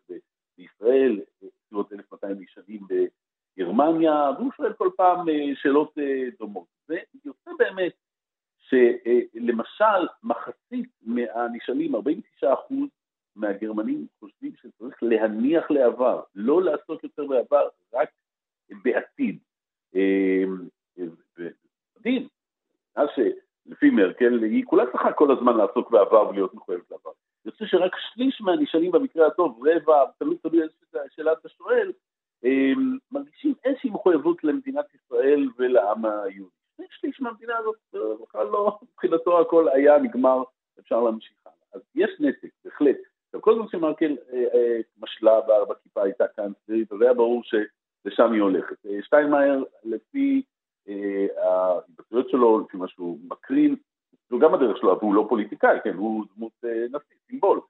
בישראל, בסביבות 1,200 נשאלים בגרמניה, והוא שואל כל פעם שאלות דומות. ויוצא באמת שלמשל מחצית מהנשאלים, 49% מהגרמנים חושבים שצריך להניח לעבר, לא לעשות יותר בעבר, רק בעתיד. מדהים, אז שלפי מרקל היא כולה צריכה כל הזמן לעסוק בעבר ולהיות מחויבת לעבר. אני חושב שרק שליש מהנשאלים במקרה הטוב, רבע, תלוי תלוי איזה שאלה אתה שואל, מרגישים איזושהי מחויבות למדינת ישראל ולעם היהודי. שני שליש מהמדינה הזאת בכלל לא, מבחינתו הכל היה נגמר, אפשר להמשיך הלאה. אז יש נתק, בהחלט. עכשיו כל זמן שמרקל אה, אה, משלה בכיפה הייתה קאנצלרית, אז היה ברור שלשם היא הולכת. אה, שטיינמאייר, לפי אה, ההתבטאויות שלו, לפי מה שהוא מקרין, זו גם הדרך שלו, והוא לא פוליטיקאי, כן, הוא דמות אה, נשיא, סימבול.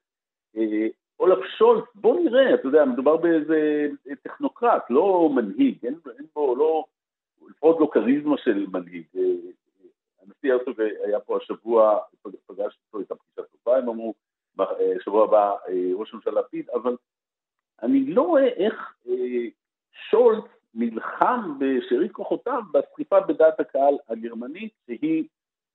אה, אולף שולץ, בוא נראה, אתה יודע, מדובר באיזה טכנוקרט, לא מנהיג, אין, אין בו, לא, לפחות לא כריזמה של מנהיג. הנשיא הרצוג היה פה השבוע, פגש אותו את הפגישה טובה, הם אמרו, בשבוע הבא ראש הממשלה לפיד, אבל אני לא רואה איך שולץ נלחם בשארית כוחותיו בסחיפה בדעת הקהל הגרמנית, שהיא,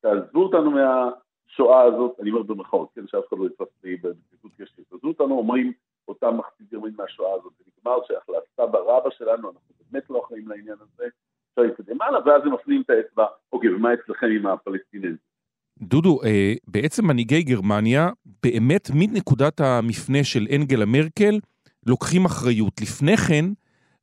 תעזבו אותנו מהשואה הזאת, אני אומר במרכאות, כן, שאף אחד לא יתפס לי בבדיקות קשת, תעזבו אותנו, אומרים אותם מחצית גרמנית מהשואה הזאת, זה נגמר, שייך לסבא רבא שלנו, אנחנו באמת לא אחראים לעניין הזה, אפשר להתקדם הלאה, ואז הם מפנים את האצבע, אוקיי, ומה אצלכם עם הפלסטינים? דודו, אה, בעצם מנהיגי גרמניה, באמת מנקודת המפנה של אנגלה מרקל, לוקחים אחריות. לפני כן,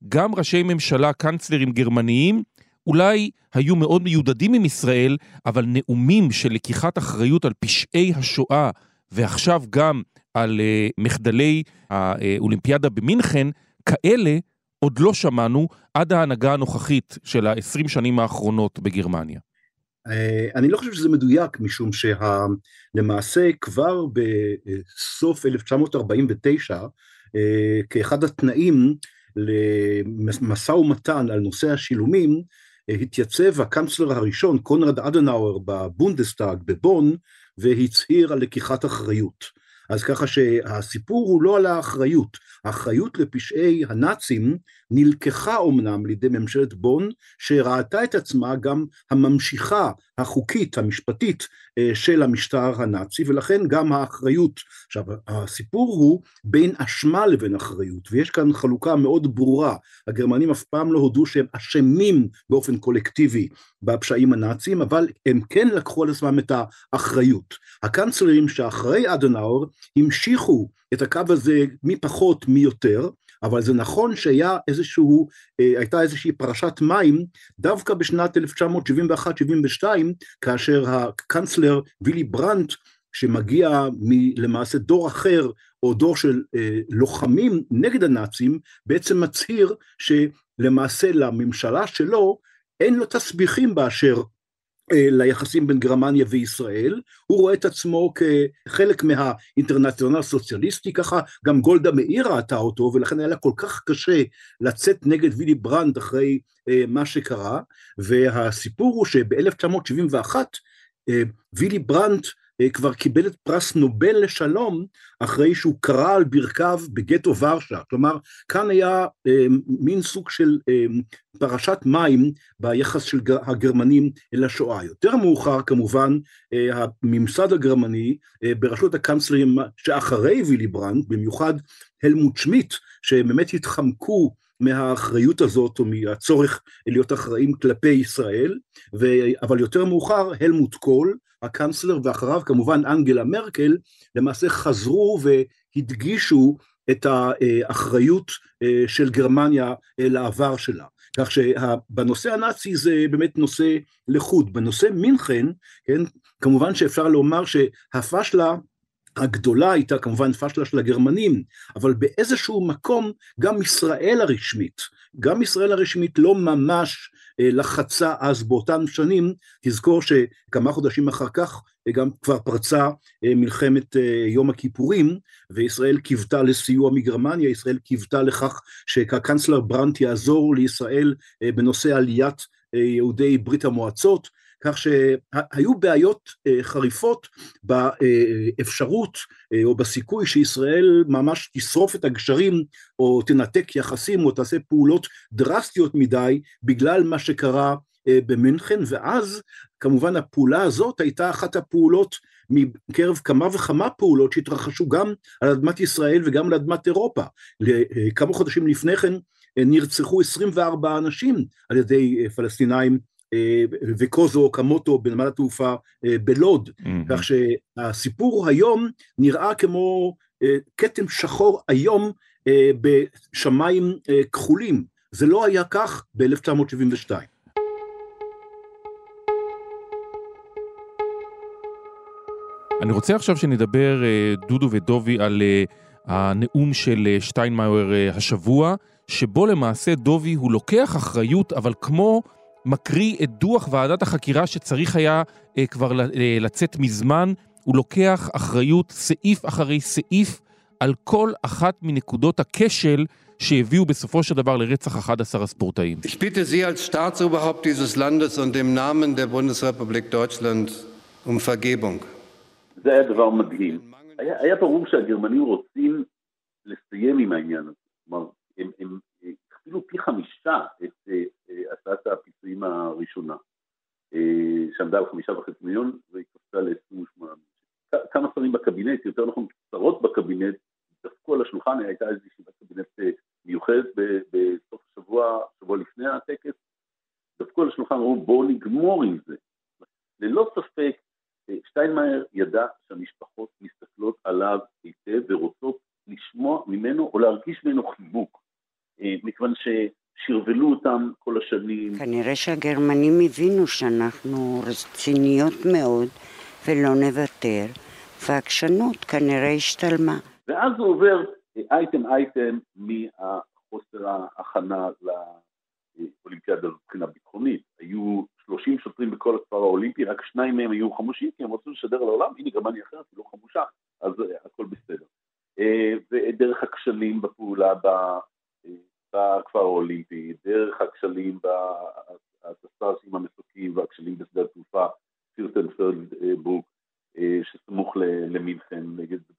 גם ראשי ממשלה, קאנצלרים גרמניים, אולי היו מאוד מיודדים עם ישראל, אבל נאומים של לקיחת אחריות על פשעי השואה, ועכשיו גם על uh, מחדלי האולימפיאדה במינכן, כאלה עוד לא שמענו עד ההנהגה הנוכחית של ה-20 שנים האחרונות בגרמניה. אני לא חושב שזה מדויק, משום שלמעשה כבר בסוף 1949, כאחד התנאים למשא ומתן על נושא השילומים, התייצב הקנצלר הראשון, קונרד אדנאואר, בבונדסטאג בבון, והצהיר על לקיחת אחריות. אז ככה שהסיפור הוא לא על האחריות, האחריות לפשעי הנאצים נלקחה אומנם לידי ממשלת בון, שראתה את עצמה גם הממשיכה החוקית, המשפטית, אה, של המשטר הנאצי, ולכן גם האחריות. עכשיו, הסיפור הוא בין אשמה לבין אחריות, ויש כאן חלוקה מאוד ברורה. הגרמנים אף פעם לא הודו שהם אשמים באופן קולקטיבי בפשעים הנאציים, אבל הם כן לקחו על עצמם את האחריות. הקנצלרים שאחרי אדנאור המשיכו את הקו הזה מי פחות מי יותר, אבל זה נכון שהיה איזשהו, אה, הייתה איזושהי פרשת מים דווקא בשנת 1971-72, כאשר הקנצלר וילי ברנט, שמגיע למעשה דור אחר, או דור של אה, לוחמים נגד הנאצים, בעצם מצהיר שלמעשה לממשלה שלו אין לו תסביכים באשר ליחסים בין גרמניה וישראל, הוא רואה את עצמו כחלק מהאינטרנציונל סוציאליסטי, ככה. גם גולדה מאיר ראתה אותו, ולכן היה לה כל כך קשה לצאת נגד וילי ברנד אחרי אה, מה שקרה, והסיפור הוא שב-1971 אה, וילי ברנד אה, כבר קיבל את פרס נובל לשלום אחרי שהוא כרע על ברכיו בגטו ורשה, כלומר כאן היה אה, מין סוג של אה, פרשת מים ביחס של הגרמנים אל השואה. יותר מאוחר כמובן אה, הממסד הגרמני אה, בראשות הקנצלרים שאחרי וילי ברנד, במיוחד הלמוט שמיט, שבאמת התחמקו מהאחריות הזאת או מהצורך להיות אחראים כלפי ישראל, ו... אבל יותר מאוחר הלמוט קול, הקנצלר ואחריו כמובן אנגלה מרקל, למעשה חזרו והדגישו את האחריות אה, של גרמניה אה, לעבר שלה. כך שבנושא הנאצי זה באמת נושא לחוד. בנושא מינכן, כן, כמובן שאפשר לומר שהפשלה הגדולה הייתה כמובן פשלה של הגרמנים, אבל באיזשהו מקום גם ישראל הרשמית, גם ישראל הרשמית לא ממש אה, לחצה אז באותן שנים, תזכור שכמה חודשים אחר כך אה, גם כבר פרצה אה, מלחמת יום הכיפורים, וישראל קיוותה לסיוע מגרמניה, ישראל קיוותה לכך שהקנצלר ברנט יעזור לישראל בנושא עליית יהודי ברית המועצות, כך שהיו בעיות אה, חריפות באפשרות אה, או בסיכוי שישראל ממש תשרוף את הגשרים או תנתק יחסים או תעשה פעולות דרסטיות מדי בגלל מה שקרה אה, במינכן, ואז כמובן הפעולה הזאת הייתה אחת הפעולות מקרב כמה וכמה פעולות שהתרחשו גם על אדמת ישראל וגם על אדמת אירופה. כמה חודשים לפני כן נרצחו 24 אנשים על ידי פלסטינאים וקוזו קמוטו בנמל התעופה אה, בלוד, mm-hmm. כך שהסיפור היום נראה כמו אה, כתם שחור היום בשמיים כחולים, זה לא היה כך ב-1972. אני רוצה עכשיו שנדבר, דודו ודובי, על הנאום של שטיינמאייר השבוע, שבו למעשה דובי הוא לוקח אחריות, אבל כמו מקריא את דוח ועדת החקירה שצריך היה אה, כבר אה, לצאת מזמן, הוא לוקח אחריות סעיף אחרי סעיף על כל אחת מנקודות הכשל שהביאו בסופו של דבר לרצח 11 הספורטאים. Ich bitte Sie als Staatsoberhaupt dieses Landes und im Namen der Bundesrepublik Deutschland um Vergebung. זה היה דבר מדהים. היה, היה ברור שהגרמנים רוצים לסיים עם העניין הזה. כלומר, הם, הם הכפילו פי חמישה את אה, הצעת הפיצויים הראשונה, אה, שעמדה על חמישה וחצי מיליון והיא קפצה ל-28 כמה שרים בקבינט, יותר נכון שרות בקבינט, דפקו על השולחן, הייתה איזושהי ישיבת קבינט אה, מיוחדת בסוף השבוע, שבוע לפני הטקס, דפקו על השולחן, אמרו בואו נגמור עם זה. ללא ספק, אה, שטיינמאייר ידע שהמשפחות מסתכלות עליו היטב ורוצות לשמוע ממנו או להרגיש ממנו חיבוק, מכיוון ש... שרבלו אותם כל השנים. כנראה שהגרמנים הבינו שאנחנו רציניות מאוד ולא נוותר, והעקשנות כנראה השתלמה. ואז הוא עובר אייטם אייטם מהחוסר ההכנה לאולימפיאדה מבחינה ביטחונית. היו 30 שוטרים שוטרים בכל הכפר האולימפי, רק שניים מהם היו חמושים, כי הם רצו לשדר לעולם, הנה גרמניה אחרת, היא לא חמושה, אז הכל בסדר. ודרך הכשלים בפעולה בכפר האולימפי, דרך הכשלים עם המסוקים והכשלים בשדה התעופה, פירטנפלד-בורג, שסמוך למינכן,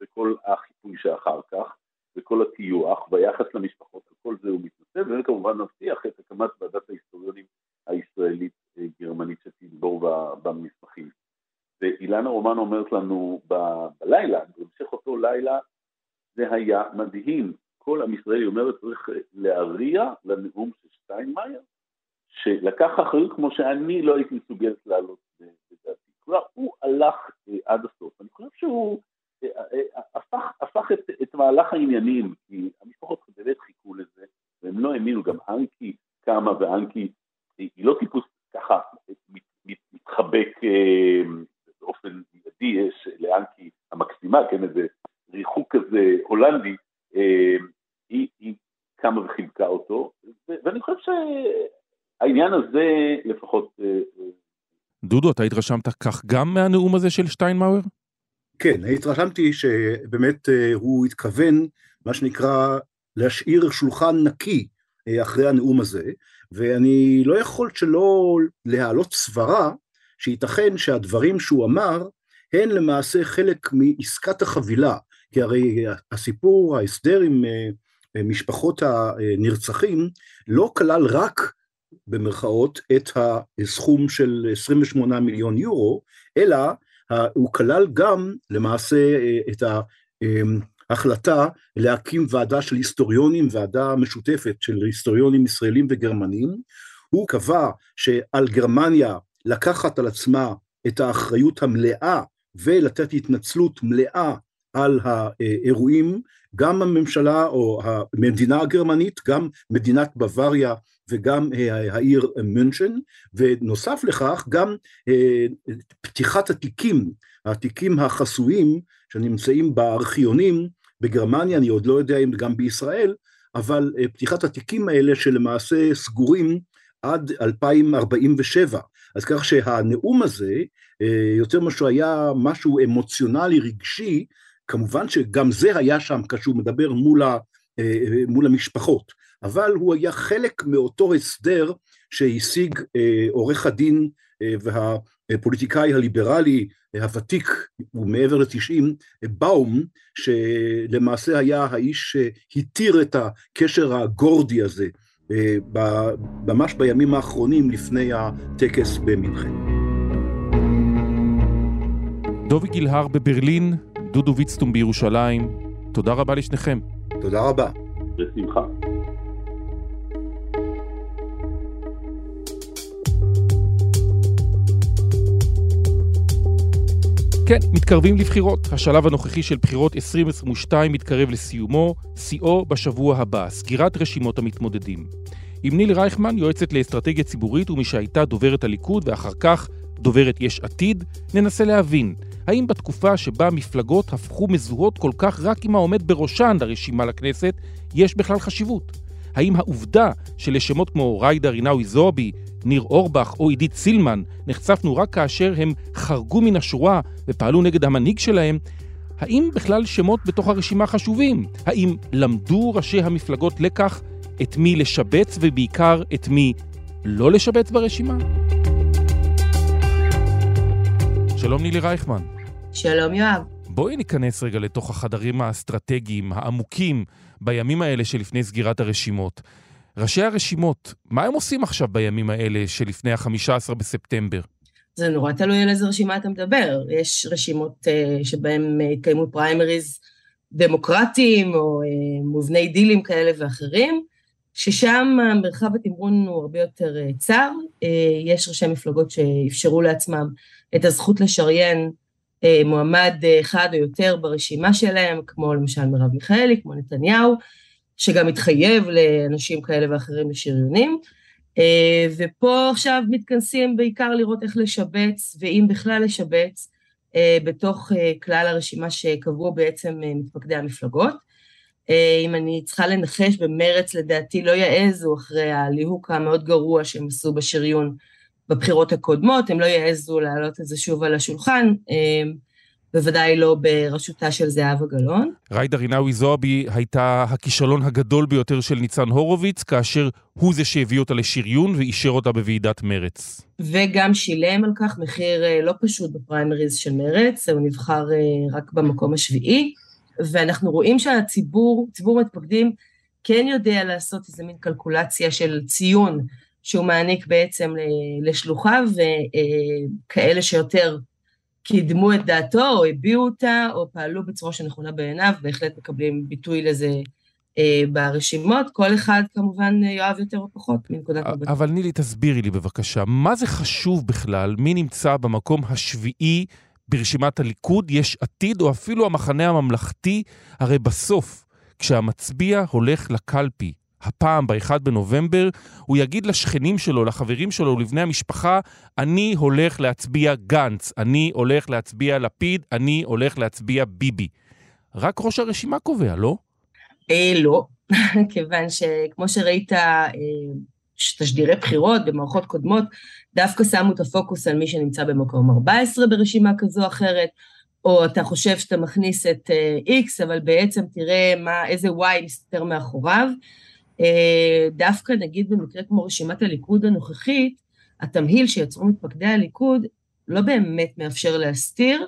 וכל החיפוי שאחר כך, וכל הטיוח והיחס למשפחות, על כל זה הוא מתנצל, וכמובן מבטיח את הקמת ועדת ההיסטוריונים הישראלית-גרמנית שתדבור במסמכים. ואילנה רומן אומרת לנו בלילה, בהמשך אותו לילה, זה היה מדהים. כל עם ישראל, אומרת, צריך להריע לנאום של שטיינמאייר, שלקח אחריות כמו שאני לא הייתי מסוגלת לעלות בדעתי. כלומר, הוא הלך עד הסוף. אני חושב שהוא הפך, הפך את, את מהלך העניינים, כי המשפחות באמת חיכו לזה, והם לא האמינו, גם אנקי קמה ואנקי, היא לא טיפוס ככה מתחבק באופן מיידי, יש לאנקי המקסימה, כן, איזה ריחוק כזה הולנדי, היא, היא קמה וחיבקה אותו, ואני חושב שהעניין הזה לפחות... דודו, אתה התרשמת כך גם מהנאום הזה של שטיינמאואר? כן, התרשמתי שבאמת הוא התכוון, מה שנקרא, להשאיר שולחן נקי אחרי הנאום הזה, ואני לא יכול שלא להעלות סברה שייתכן שהדברים שהוא אמר הן למעשה חלק מעסקת החבילה, כי הרי הסיפור, ההסדר עם משפחות הנרצחים, לא כלל רק במרכאות את הסכום של 28 מיליון יורו, אלא הוא כלל גם למעשה את ההחלטה להקים ועדה של היסטוריונים, ועדה משותפת של היסטוריונים ישראלים וגרמנים, הוא קבע שעל גרמניה לקחת על עצמה את האחריות המלאה ולתת התנצלות מלאה על האירועים, גם הממשלה או המדינה הגרמנית, גם מדינת בוואריה וגם העיר מünchen, ונוסף לכך גם פתיחת התיקים, התיקים החסויים שנמצאים בארכיונים בגרמניה, אני עוד לא יודע אם גם בישראל, אבל פתיחת התיקים האלה שלמעשה סגורים עד 2047. אז כך שהנאום הזה, יותר משהו היה משהו אמוציונלי רגשי, כמובן שגם זה היה שם כשהוא מדבר מול, ה, מול המשפחות, אבל הוא היה חלק מאותו הסדר שהשיג עורך הדין והפוליטיקאי הליברלי הוותיק, הוא מעבר לתשעים, באום, שלמעשה היה האיש שהתיר את הקשר הגורדי הזה, ממש בימים האחרונים לפני הטקס במינכן. דובי גילהר בברלין, דודו ויצטום בירושלים, תודה רבה לשניכם. תודה רבה. בשמחה. כן, מתקרבים לבחירות. השלב הנוכחי של בחירות 2022 מתקרב לסיומו, שיאו בשבוע הבא, סגירת רשימות המתמודדים. עם ניל רייכמן, יועצת לאסטרטגיה ציבורית ומי שהייתה דוברת הליכוד ואחר כך דוברת יש עתיד, ננסה להבין האם בתקופה שבה מפלגות הפכו מזוהות כל כך רק עם העומד בראשן לרשימה לכנסת, יש בכלל חשיבות? האם העובדה שלשמות כמו ריידה רינאוי זועבי, ניר אורבך או עידית סילמן נחשפנו רק כאשר הם חרגו מן השורה ופעלו נגד המנהיג שלהם, האם בכלל שמות בתוך הרשימה חשובים? האם למדו ראשי המפלגות לקח את מי לשבץ ובעיקר את מי לא לשבץ ברשימה? שלום נילי רייכמן. שלום יואב. בואי ניכנס רגע לתוך החדרים האסטרטגיים, העמוקים, בימים האלה שלפני סגירת הרשימות. ראשי הרשימות, מה הם עושים עכשיו בימים האלה שלפני ה-15 בספטמבר? זה נורא תלוי על איזה רשימה אתה מדבר. יש רשימות uh, שבהן uh, התקיימו פריימריז דמוקרטיים או uh, מובני דילים כאלה ואחרים, ששם מרחב התמרון הוא הרבה יותר uh, צר. Uh, יש ראשי מפלגות שאפשרו לעצמם את הזכות לשריין uh, מועמד uh, אחד או יותר ברשימה שלהם, כמו למשל מרב מיכאלי, כמו נתניהו, שגם התחייב לאנשים כאלה ואחרים לשריונים. ופה עכשיו מתכנסים בעיקר לראות איך לשבץ, ואם בכלל לשבץ, בתוך כלל הרשימה שקבעו בעצם מתפקדי המפלגות. אם אני צריכה לנחש, במרץ לדעתי לא יעזו אחרי הליהוק המאוד גרוע שהם עשו בשריון בבחירות הקודמות, הם לא יעזו להעלות את זה שוב על השולחן, בוודאי לא בראשותה של זהבה גלאון. ג'ידא רינאוי זועבי הייתה הכישלון הגדול ביותר של ניצן הורוביץ, כאשר הוא זה שהביא אותה לשריון ואישר אותה בוועידת מרץ. וגם שילם על כך מחיר לא פשוט בפריימריז של מרץ, הוא נבחר רק במקום השביעי, ואנחנו רואים שהציבור, ציבור מתפקדים, כן יודע לעשות איזה מין קלקולציה של ציון שהוא מעניק בעצם לשלוחיו, וכאלה שיותר קידמו את דעתו, או הביעו אותה, או פעלו בצורה שנכונה בעיניו, בהחלט מקבלים ביטוי לזה אה, ברשימות. כל אחד כמובן יאהב יותר או פחות מנקודת מבט. אבל נילי, תסבירי לי בבקשה, מה זה חשוב בכלל? מי נמצא במקום השביעי ברשימת הליכוד, יש עתיד, או אפילו המחנה הממלכתי? הרי בסוף, כשהמצביע הולך לקלפי, הפעם, ב-1 בנובמבר, הוא יגיד לשכנים שלו, לחברים שלו, לבני המשפחה, אני הולך להצביע גנץ, אני הולך להצביע לפיד, אני הולך להצביע ביבי. רק ראש הרשימה קובע, לא? אה, לא, כיוון שכמו שראית, אה, תשדירי בחירות במערכות קודמות, דווקא שמו את הפוקוס על מי שנמצא במקום 14 ברשימה כזו או אחרת, או אתה חושב שאתה מכניס את uh, X, אבל בעצם תראה מה, איזה Y מסתתר מאחוריו. אה, דווקא נגיד במקרה כמו רשימת הליכוד הנוכחית, התמהיל שיצרו מתפקדי הליכוד לא באמת מאפשר להסתיר,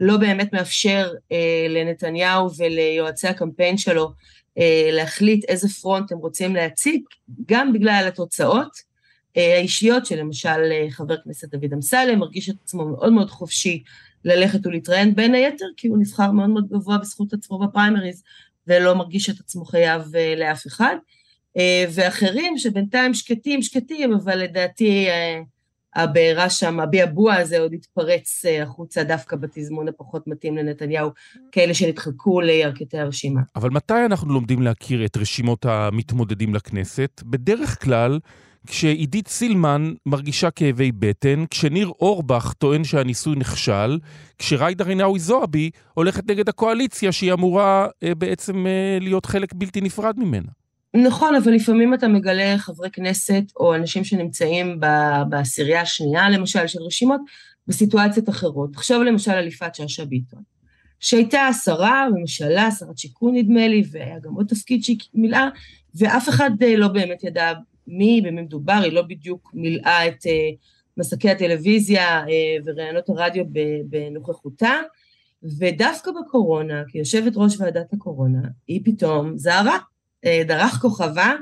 לא באמת מאפשר אה, לנתניהו וליועצי הקמפיין שלו אה, להחליט איזה פרונט הם רוצים להציג, גם בגלל התוצאות אה, האישיות שלמשל אה, חבר הכנסת דוד אמסלם מרגיש את עצמו מאוד מאוד חופשי ללכת ולהתראיין בין היתר, כי הוא נבחר מאוד מאוד גבוה בזכות עצמו בפריימריז ולא מרגיש את עצמו חייב אה, לאף אחד. ואחרים שבינתיים שקטים, שקטים, אבל לדעתי אה, הבעירה שם, הביעבוע הזה עוד התפרץ אה, החוצה דווקא בתזמון הפחות מתאים לנתניהו, כאלה שנדחקו לירכתי הרשימה. אבל מתי אנחנו לומדים להכיר את רשימות המתמודדים לכנסת? בדרך כלל, כשעידית סילמן מרגישה כאבי בטן, כשניר אורבך טוען שהניסוי נכשל, כשריידה רינאוי זועבי הולכת נגד הקואליציה שהיא אמורה אה, בעצם אה, להיות חלק בלתי נפרד ממנה. נכון, אבל לפעמים אתה מגלה חברי כנסת או אנשים שנמצאים בעשירייה השנייה, למשל, של רשימות, בסיטואציות אחרות. עכשיו למשל על יפעת שאשא ביטון, שהייתה שרה בממשלה, שרת שיכון נדמה לי, והיה גם עוד תפקיד שהיא מילאה, ואף אחד אה, לא באמת ידע מי, במי מדובר, היא לא בדיוק מילאה את uh, מסקי הטלוויזיה uh, וראיונות הרדיו בנוכחותה, ודווקא בקורונה, כיושבת ראש ועדת הקורונה, היא פתאום זהרה. אה, דרך כוכבה,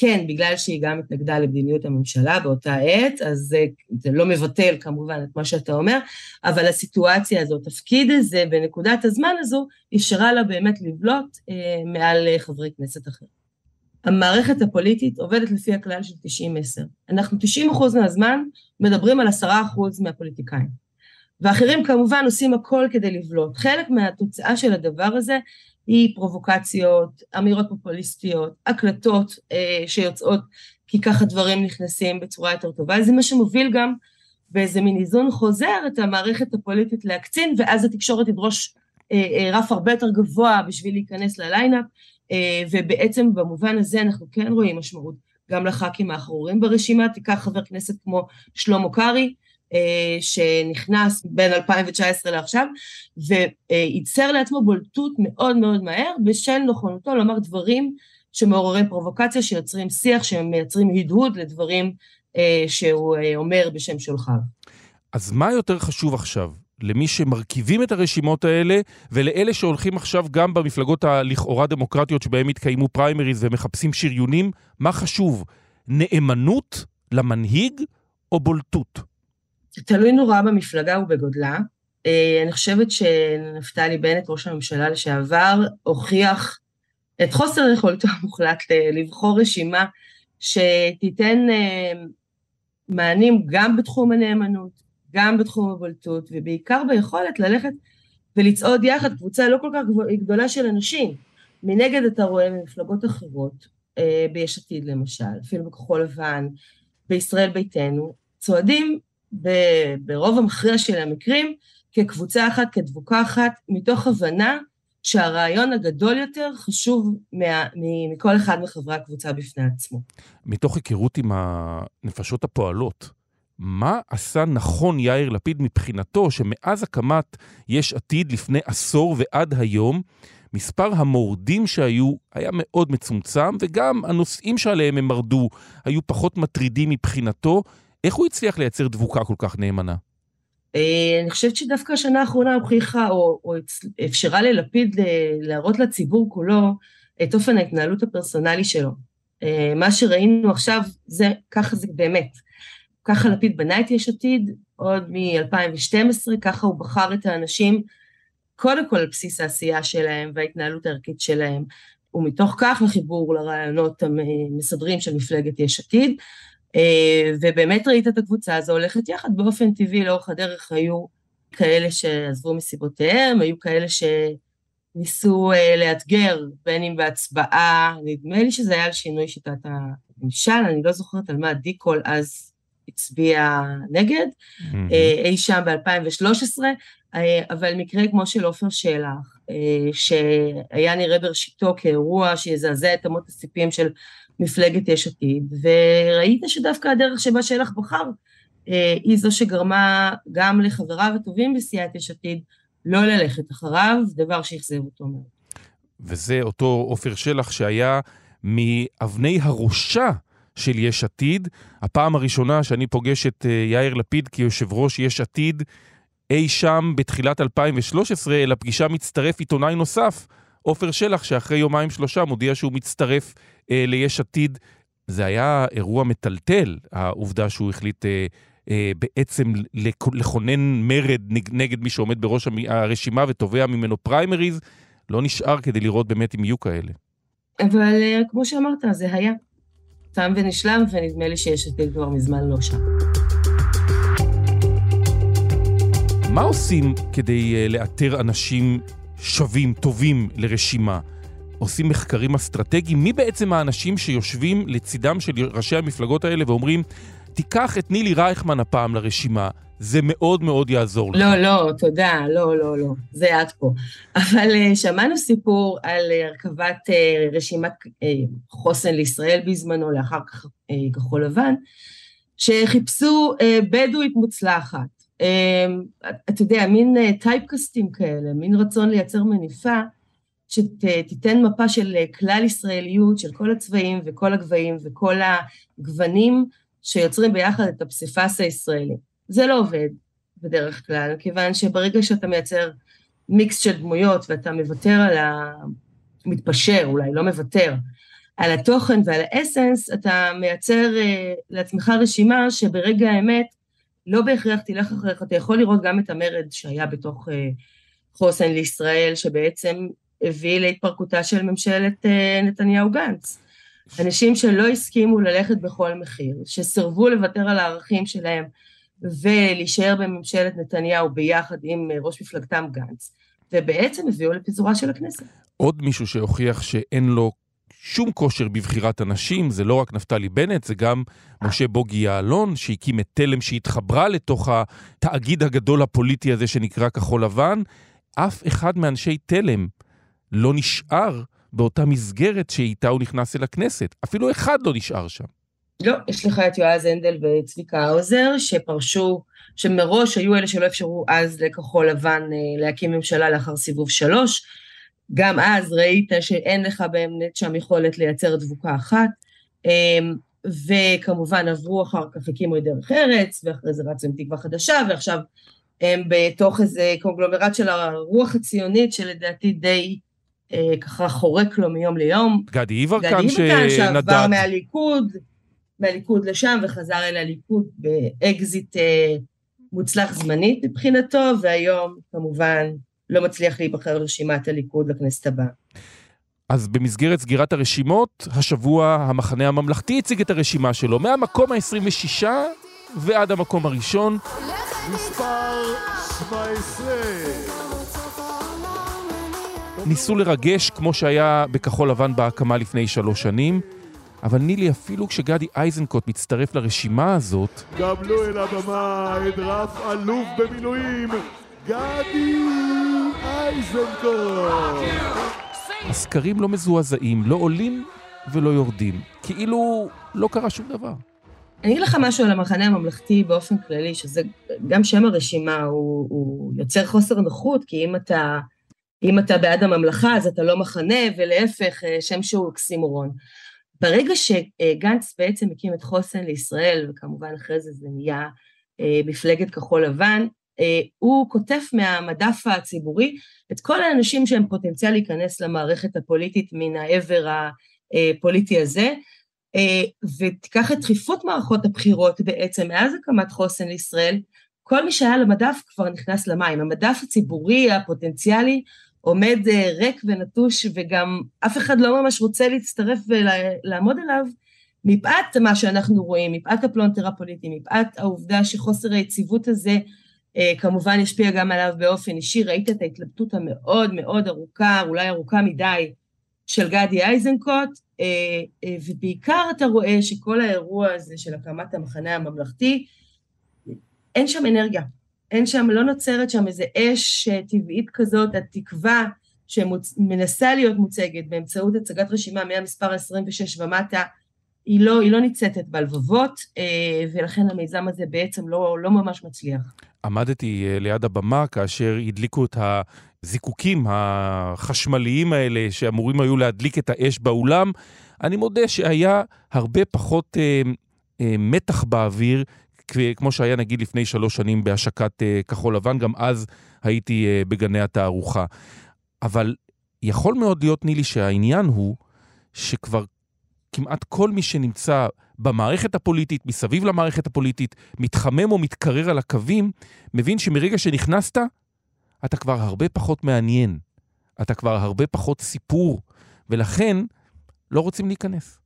כן, בגלל שהיא גם התנגדה למדיניות הממשלה באותה עת, אז זה, זה לא מבטל כמובן את מה שאתה אומר, אבל הסיטואציה הזו, התפקיד הזה, בנקודת הזמן הזו, אפשרה לה באמת לבלוט אה, מעל אה, חברי כנסת אחרים. המערכת הפוליטית עובדת לפי הכלל של 90-10. אנחנו 90% מהזמן מדברים על 10% מהפוליטיקאים. ואחרים כמובן עושים הכל כדי לבלוט. חלק מהתוצאה של הדבר הזה היא פרובוקציות, אמירות פופוליסטיות, הקלטות אה, שיוצאות כי ככה דברים נכנסים בצורה יותר טובה, זה מה שמוביל גם באיזה מין איזון חוזר את המערכת הפוליטית להקצין, ואז התקשורת תדרוש אה, אה, רף הרבה יותר גבוה בשביל להיכנס לליינאפ, אה, ובעצם במובן הזה אנחנו כן רואים משמעות גם לח"כים האחרונים ברשימה, תיקח חבר כנסת כמו שלמה קרעי, שנכנס בין 2019 לעכשיו, וייצר לעצמו בולטות מאוד מאוד מהר בשל נכונותו לומר דברים שמעוררים פרובוקציה, שיוצרים שיח, שמייצרים הדהוד לדברים אה, שהוא אה, אומר בשם שולחיו. אז מה יותר חשוב עכשיו? למי שמרכיבים את הרשימות האלה, ולאלה שהולכים עכשיו גם במפלגות הלכאורה דמוקרטיות שבהם התקיימו פריימריז ומחפשים שריונים, מה חשוב? נאמנות למנהיג או בולטות? תלוי נורא במפלגה ובגודלה. אה, אני חושבת שנפתלי בנט, ראש הממשלה לשעבר, הוכיח את חוסר יכולתו המוחלט לבחור רשימה שתיתן אה, מענים גם בתחום הנאמנות, גם בתחום הבולטות, ובעיקר ביכולת ללכת ולצעוד יחד, קבוצה לא כל כך גדולה של אנשים. מנגד אתה רואה ממפלגות אחרות, אה, ביש עתיד למשל, אפילו בכחול לבן, בישראל ביתנו, צועדים ברוב המכריע של המקרים כקבוצה אחת, כדבוקה אחת, מתוך הבנה שהרעיון הגדול יותר חשוב מה, מכל אחד מחברי הקבוצה בפני עצמו. מתוך היכרות עם הנפשות הפועלות, מה עשה נכון יאיר לפיד מבחינתו שמאז הקמת יש עתיד לפני עשור ועד היום, מספר המורדים שהיו היה מאוד מצומצם, וגם הנושאים שעליהם הם מרדו היו פחות מטרידים מבחינתו. איך הוא הצליח לייצר דבוקה כל כך נאמנה? אה, אני חושבת שדווקא השנה האחרונה הוכיחה, או, או אפשרה ללפיד אה, להראות לציבור כולו את אופן ההתנהלות הפרסונלי שלו. אה, מה שראינו עכשיו, זה, ככה זה באמת. ככה לפיד בנה את יש עתיד עוד מ-2012, ככה הוא בחר את האנשים, קודם כל על בסיס העשייה שלהם וההתנהלות הערכית שלהם, ומתוך כך לחיבור לרעיונות המסדרים של מפלגת יש עתיד. אה, ובאמת ראית את הקבוצה הזו הולכת יחד באופן טבעי לאורך הדרך, היו כאלה שעזבו מסיבותיהם, היו כאלה שניסו אה, לאתגר, בין אם בהצבעה, נדמה לי שזה היה על שינוי שיטת הממשל, אני לא זוכרת על מה עדי קול אז הצביע נגד, mm-hmm. אי שם ב-2013, אבל מקרה כמו של עופר שלח, שהיה נראה בראשיתו כאירוע שיזעזע את אמות הסיפים של מפלגת יש עתיד, וראית שדווקא הדרך שבה שלח בחר אה, היא זו שגרמה גם לחבריו הטובים בסיעת יש עתיד לא ללכת אחריו, דבר שאכזב אותו מאוד. וזה אותו עופר שלח שהיה מאבני הראשה של יש עתיד. הפעם הראשונה שאני פוגש את אה, יאיר לפיד כיושב ראש יש עתיד אי שם בתחילת 2013, אל הפגישה מצטרף עיתונאי נוסף, עופר שלח, שאחרי יומיים שלושה מודיע שהוא מצטרף ליש עתיד. זה היה אירוע מטלטל, העובדה שהוא החליט אה, אה, בעצם לכונן מרד נגד מי שעומד בראש הרשימה ותובע ממנו פריימריז. לא נשאר כדי לראות באמת אם יהיו כאלה. אבל אה, כמו שאמרת, זה היה. תם ונשלם, ונדמה לי שיש עתיד כבר מזמן לא שם. מה עושים כדי uh, לאתר אנשים שווים, טובים לרשימה? עושים מחקרים אסטרטגיים? מי בעצם האנשים שיושבים לצידם של ראשי המפלגות האלה ואומרים, תיקח את נילי רייכמן הפעם לרשימה, זה מאוד מאוד יעזור לך. לא, לא, תודה, לא, לא, לא, זה את פה. אבל uh, שמענו סיפור על uh, הרכבת uh, רשימת uh, חוסן לישראל בזמנו, לאחר כך uh, כחול לבן, שחיפשו uh, בדואית מוצלחת. אמ, אתה יודע, מין טייפקסטים אה, כאלה, מין רצון לייצר מניפה שתיתן מפה של אה, כלל ישראליות, של כל הצבעים וכל הגבהים וכל הגוונים שיוצרים ביחד את הפסיפס הישראלי. זה לא עובד בדרך כלל, כיוון שברגע שאתה מייצר מיקס של דמויות ואתה מוותר על ה... מתפשר, אולי לא מוותר, על התוכן ועל האסנס, אתה מייצר uh, לעצמך רשימה שברגע האמת לא בהכרח תלך אחריך, אתה יכול לראות גם את המרד שהיה בתוך אה, חוסן לישראל, שבעצם הביא להתפרקותה של ממשלת אה, נתניהו-גנץ. אנשים שלא הסכימו ללכת בכל מחיר, שסירבו לוותר על הערכים שלהם ולהישאר בממשלת נתניהו ביחד עם אה, ראש מפלגתם גנץ, ובעצם הביאו לפיזורה של הכנסת. עוד מישהו שהוכיח שאין לו שום כושר בבחירת אנשים, זה לא רק נפתלי בנט, זה גם משה בוגי יעלון, שהקים את תלם שהתחברה לתוך התאגיד הגדול הפוליטי הזה שנקרא כחול לבן. אף אחד מאנשי תלם לא נשאר באותה מסגרת שאיתה הוא נכנס אל הכנסת. אפילו אחד לא נשאר שם. לא, יש לך את יועז הנדל וצביקה האוזר, שפרשו, שמראש היו אלה שלא אפשרו אז לכחול לבן אה, להקים ממשלה לאחר סיבוב שלוש. גם אז ראית שאין לך באמת שם יכולת לייצר דבוקה אחת, אמ, וכמובן עברו אחר כך, הקימו את דרך ארץ, ואחרי זה רצו עם תקווה חדשה, ועכשיו הם בתוך איזה קונגלומרט של הרוח הציונית, שלדעתי די ככה חורק לו מיום ליום. גדי יברקן שנדד. שעבר מהליכוד, מהליכוד לשם, וחזר אל הליכוד באקזיט אה, מוצלח זמנית מבחינתו, והיום כמובן לא מצליח להיבחר לרשימת הליכוד לכנסת הבאה. אז במסגרת סגירת הרשימות, השבוע המחנה הממלכתי הציג את הרשימה שלו מהמקום ה-26 ועד המקום הראשון. מספר 17 ניסו לרגש כמו שהיה בכחול לבן בהקמה לפני שלוש שנים, אבל נילי, אפילו כשגדי איזנקוט מצטרף לרשימה הזאת... קבלו אל הבמה את רף אלוף במילואים, גדי איזנקוט! הסקרים לא מזועזעים, לא עולים ולא יורדים. כאילו לא קרה שום דבר. אני אגיד לך משהו על המחנה הממלכתי באופן כללי, שזה גם שם הרשימה הוא, הוא יוצר חוסר נוחות, כי אם אתה, אם אתה בעד הממלכה אז אתה לא מחנה, ולהפך, אה, שם שהוא אוקסימורון. ברגע שגנץ בעצם הקים את חוסן לישראל, וכמובן אחרי זה זה נהיה אה, מפלגת כחול לבן, אה, הוא כותב מהמדף הציבורי את כל האנשים שהם פוטנציאל להיכנס למערכת הפוליטית מן העבר הפוליטי הזה, ותיקח את דחיפות מערכות הבחירות בעצם מאז הקמת חוסן לישראל, כל מי שהיה למדף כבר נכנס למים. המדף הציבורי הפוטנציאלי עומד אה, ריק ונטוש, וגם אף אחד לא ממש רוצה להצטרף ולעמוד עליו, מפאת מה שאנחנו רואים, מפאת הפלונטר הפוליטי, מפאת העובדה שחוסר היציבות הזה אה, כמובן ישפיע גם עליו באופן אישי. ראית את ההתלבטות המאוד מאוד ארוכה, אולי ארוכה מדי, של גדי איזנקוט, אה, ובעיקר אתה רואה שכל האירוע הזה של הקמת המחנה הממלכתי, אין שם אנרגיה, אין שם, לא נוצרת שם איזה אש טבעית כזאת, התקווה שמנסה להיות מוצגת באמצעות הצגת רשימה מהמספר 26 ומטה, היא לא, היא לא ניצתת בלבבות, אה, ולכן המיזם הזה בעצם לא, לא ממש מצליח. עמדתי ליד הבמה כאשר הדליקו את הזיקוקים החשמליים האלה שאמורים היו להדליק את האש באולם. אני מודה שהיה הרבה פחות אה, אה, מתח באוויר, כמו שהיה נגיד לפני שלוש שנים בהשקת אה, כחול לבן, גם אז הייתי אה, בגני התערוכה. אבל יכול מאוד להיות, נילי, שהעניין הוא שכבר כמעט כל מי שנמצא במערכת הפוליטית, מסביב למערכת הפוליטית, מתחמם או מתקרר על הקווים, מבין שמרגע שנכנסת, אתה כבר הרבה פחות מעניין. אתה כבר הרבה פחות סיפור, ולכן לא רוצים להיכנס.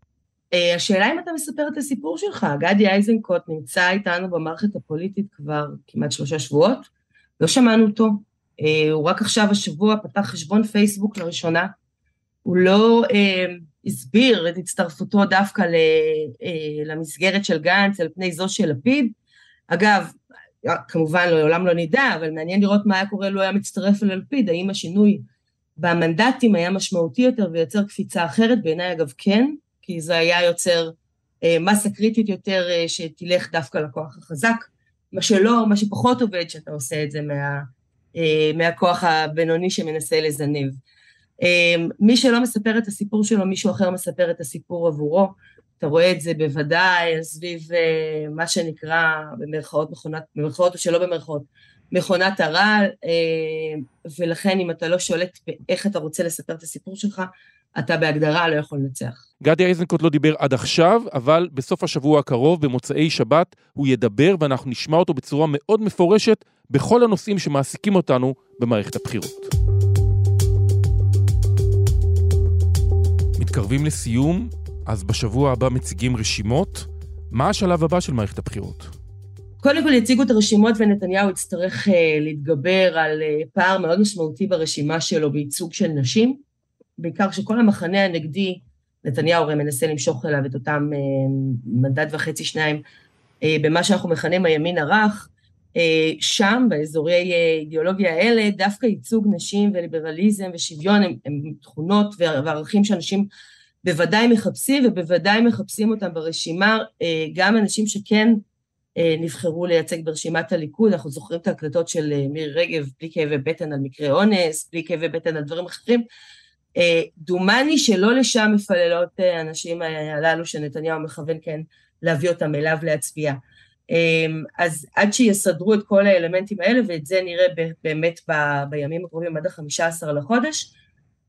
אה, השאלה אם אתה מספר את הסיפור שלך. גדי איזנקוט נמצא איתנו במערכת הפוליטית כבר כמעט שלושה שבועות, לא שמענו אותו. אה, הוא רק עכשיו השבוע פתח חשבון פייסבוק לראשונה. הוא לא אה, הסביר את הצטרפותו דווקא ל, אה, למסגרת של גנץ על פני זו של לפיד. אגב, כמובן לעולם לא נדע, אבל מעניין לראות מה היה קורה לו היה מצטרף אל לפיד, האם השינוי במנדטים היה משמעותי יותר ויוצר קפיצה אחרת, בעיניי אגב כן, כי זה היה יוצר אה, מסה קריטית יותר אה, שתלך דווקא לכוח החזק, מה שלא, מה שפחות עובד שאתה עושה את זה מה, אה, מהכוח הבינוני שמנסה לזנב. אה, מי שלא מספר את הסיפור שלו, מישהו אחר מספר את הסיפור עבורו. אתה רואה את זה בוודאי סביב uh, מה שנקרא במרכאות מכונת, במרכאות או שלא במרכאות, מכונת הרעל, uh, ולכן אם אתה לא שולט באיך אתה רוצה לספר את הסיפור שלך, אתה בהגדרה לא יכול לנצח. גדי איזנקוט לא דיבר עד עכשיו, אבל בסוף השבוע הקרוב, במוצאי שבת, הוא ידבר ואנחנו נשמע אותו בצורה מאוד מפורשת בכל הנושאים שמעסיקים אותנו במערכת הבחירות. מתקרבים לסיום, אז בשבוע הבא מציגים רשימות. מה השלב הבא של מערכת הבחירות? קודם כל יציגו את הרשימות ונתניהו יצטרך uh, להתגבר על uh, פער מאוד משמעותי ברשימה שלו בייצוג של נשים, בעיקר שכל המחנה הנגדי, נתניהו הרי מנסה למשוך אליו את אותם uh, מנדט וחצי שניים uh, במה שאנחנו מכנים הימין הרך, uh, שם, באזורי אידיאולוגיה האלה, דווקא ייצוג נשים וליברליזם ושוויון הם, הם תכונות וערכים שאנשים בוודאי מחפשים, ובוודאי מחפשים אותם ברשימה, אה, גם אנשים שכן אה, נבחרו לייצג ברשימת הליכוד, אנחנו זוכרים את ההקלטות של אה, מירי רגב, בלי כאבי בטן על מקרה אונס, בלי כאבי בטן על דברים אחרים. דומני שלא לשם מפללות האנשים הללו שנתניהו מכוון כן להביא אותם אליו להצביע. אז עד שיסדרו את כל האלמנטים האלה, ואת זה נראה באמת בימים הקרובים עד ה-15 לחודש,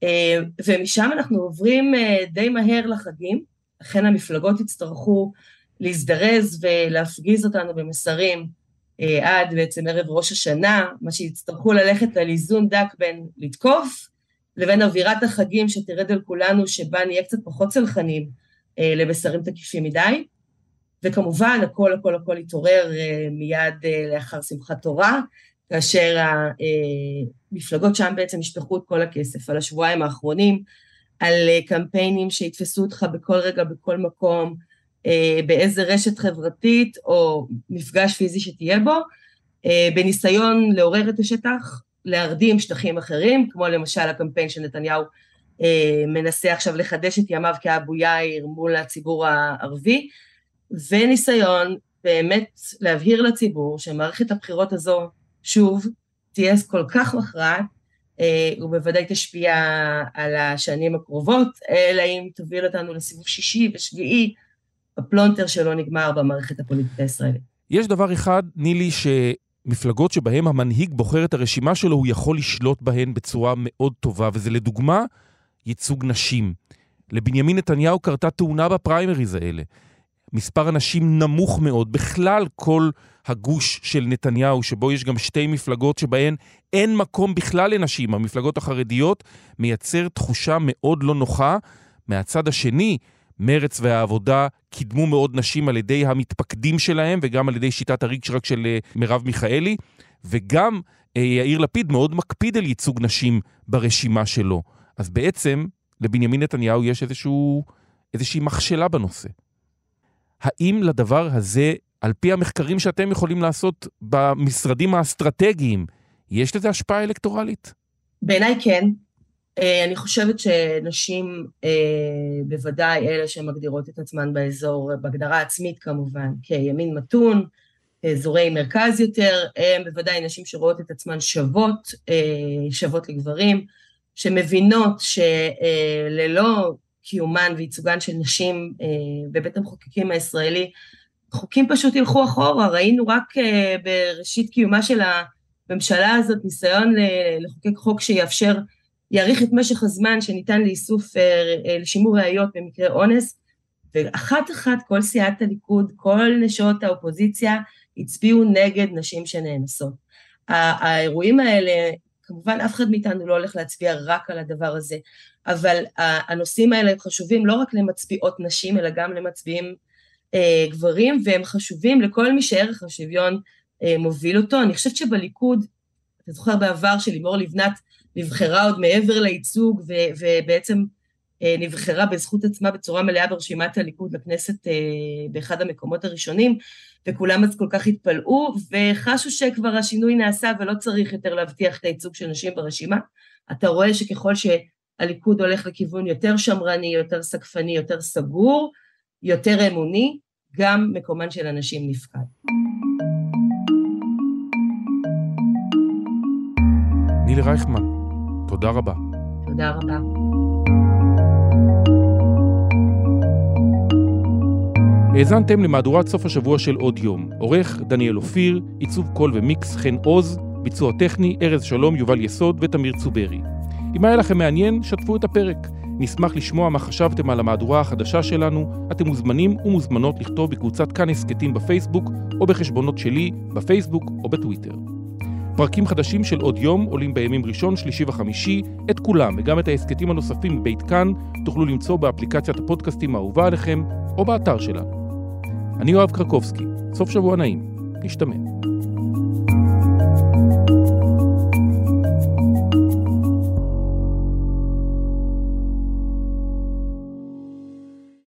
אה, ומשם אנחנו עוברים אה, די מהר לחגים, לכן המפלגות יצטרכו להזדרז ולהפגיז אותנו במסרים אה, עד בעצם ערב ראש השנה, מה שיצטרכו ללכת על איזון דק בין לתקוף לבין אווירת החגים שתרד על כולנו, שבה נהיה קצת פחות צלחנים למסרים תקיפים מדי. וכמובן, הכל הכל הכל יתעורר מיד לאחר שמחת תורה, כאשר המפלגות שם בעצם ישפכו את כל הכסף על השבועיים האחרונים, על אה, קמפיינים שיתפסו אותך בכל רגע, בכל מקום, אה, באיזה רשת חברתית או מפגש פיזי שתהיה בו, אה, בניסיון לעורר את השטח, להרדים שטחים אחרים, כמו למשל הקמפיין שנתניהו מנסה עכשיו לחדש את ימיו כאבו יאיר מול הציבור הערבי, וניסיון באמת להבהיר לציבור שמערכת הבחירות הזו, שוב, תהיה כל כך מכרעת, אה, ובוודאי תשפיע על השנים הקרובות, אלא אם תוביל אותנו לסיבוב שישי ושביעי, בפלונטר שלא נגמר במערכת הפוליטית הישראלית. יש דבר אחד, נילי, שמפלגות שבהן המנהיג בוחר את הרשימה שלו, הוא יכול לשלוט בהן בצורה מאוד טובה, וזה לדוגמה ייצוג נשים. לבנימין נתניהו קרתה תאונה בפריימריז האלה. מספר אנשים נמוך מאוד, בכלל כל הגוש של נתניהו, שבו יש גם שתי מפלגות שבהן אין מקום בכלל לנשים, המפלגות החרדיות, מייצר תחושה מאוד לא נוחה. מהצד השני, מרץ והעבודה קידמו מאוד נשים על ידי המתפקדים שלהם וגם על ידי שיטת הריקשרק של אה, מרב מיכאלי, וגם אה, יאיר לפיד מאוד מקפיד על ייצוג נשים ברשימה שלו. אז בעצם לבנימין נתניהו יש איזשהו, איזושהי מכשלה בנושא. האם לדבר הזה, על פי המחקרים שאתם יכולים לעשות במשרדים האסטרטגיים, יש לזה השפעה אלקטורלית? בעיניי כן. אה, אני חושבת שנשים, אה, בוודאי אלה שמגדירות את עצמן באזור, בהגדרה עצמית כמובן, כימין מתון, אזורי מרכז יותר, הם בוודאי נשים שרואות את עצמן שוות, אה, שוות לגברים, שמבינות שללא קיומן וייצוגן של נשים בבית המחוקקים הישראלי, חוקים פשוט ילכו אחורה, ראינו רק בראשית קיומה של הממשלה הזאת ניסיון לחוקק חוק שיאפשר יאריך את משך הזמן שניתן לאיסוף, אה, אה, לשימור ראיות במקרה אונס, ואחת אחת כל סיעת הליכוד, כל נשות האופוזיציה, הצביעו נגד נשים שנאנסות. האירועים האלה, כמובן אף אחד מאיתנו לא הולך להצביע רק על הדבר הזה, אבל הנושאים האלה חשובים לא רק למצביעות נשים, אלא גם למצביעים אה, גברים, והם חשובים לכל מי שערך השוויון אה, מוביל אותו. אני חושבת שבליכוד, אתה זוכר בעבר שלימור לבנת נבחרה עוד מעבר לייצוג, ו- ובעצם אה, נבחרה בזכות עצמה בצורה מלאה ברשימת הליכוד לכנסת אה, באחד המקומות הראשונים, וכולם אז כל כך התפלאו, וחשו שכבר השינוי נעשה ולא צריך יותר להבטיח את הייצוג של נשים ברשימה. אתה רואה שככל שהליכוד הולך לכיוון יותר שמרני, יותר סקפני, יותר סגור, יותר אמוני, גם מקומן של הנשים נפקד. נילי רייכמן, תודה רבה. תודה רבה. האזנתם למהדורת סוף השבוע של עוד יום. עורך דניאל אופיר, עיצוב קול ומיקס חן עוז, ביצוע טכני ארז שלום, יובל יסוד ותמיר צוברי. אם היה לכם מעניין, שתפו את הפרק. נשמח לשמוע מה חשבתם על המהדורה החדשה שלנו. אתם מוזמנים ומוזמנות לכתוב בקבוצת כאן הסכתים בפייסבוק, או בחשבונות שלי, בפייסבוק או בטוויטר. פרקים חדשים של עוד יום עולים בימים ראשון, שלישי וחמישי. את כולם וגם את ההסכתים הנוספים מבית כאן תוכלו למצוא באפליקציית הפודקאסטים האהובה עליכם או באתר שלנו. אני יואב קרקובסקי, סוף שבוע נעים, נשתמע. thank you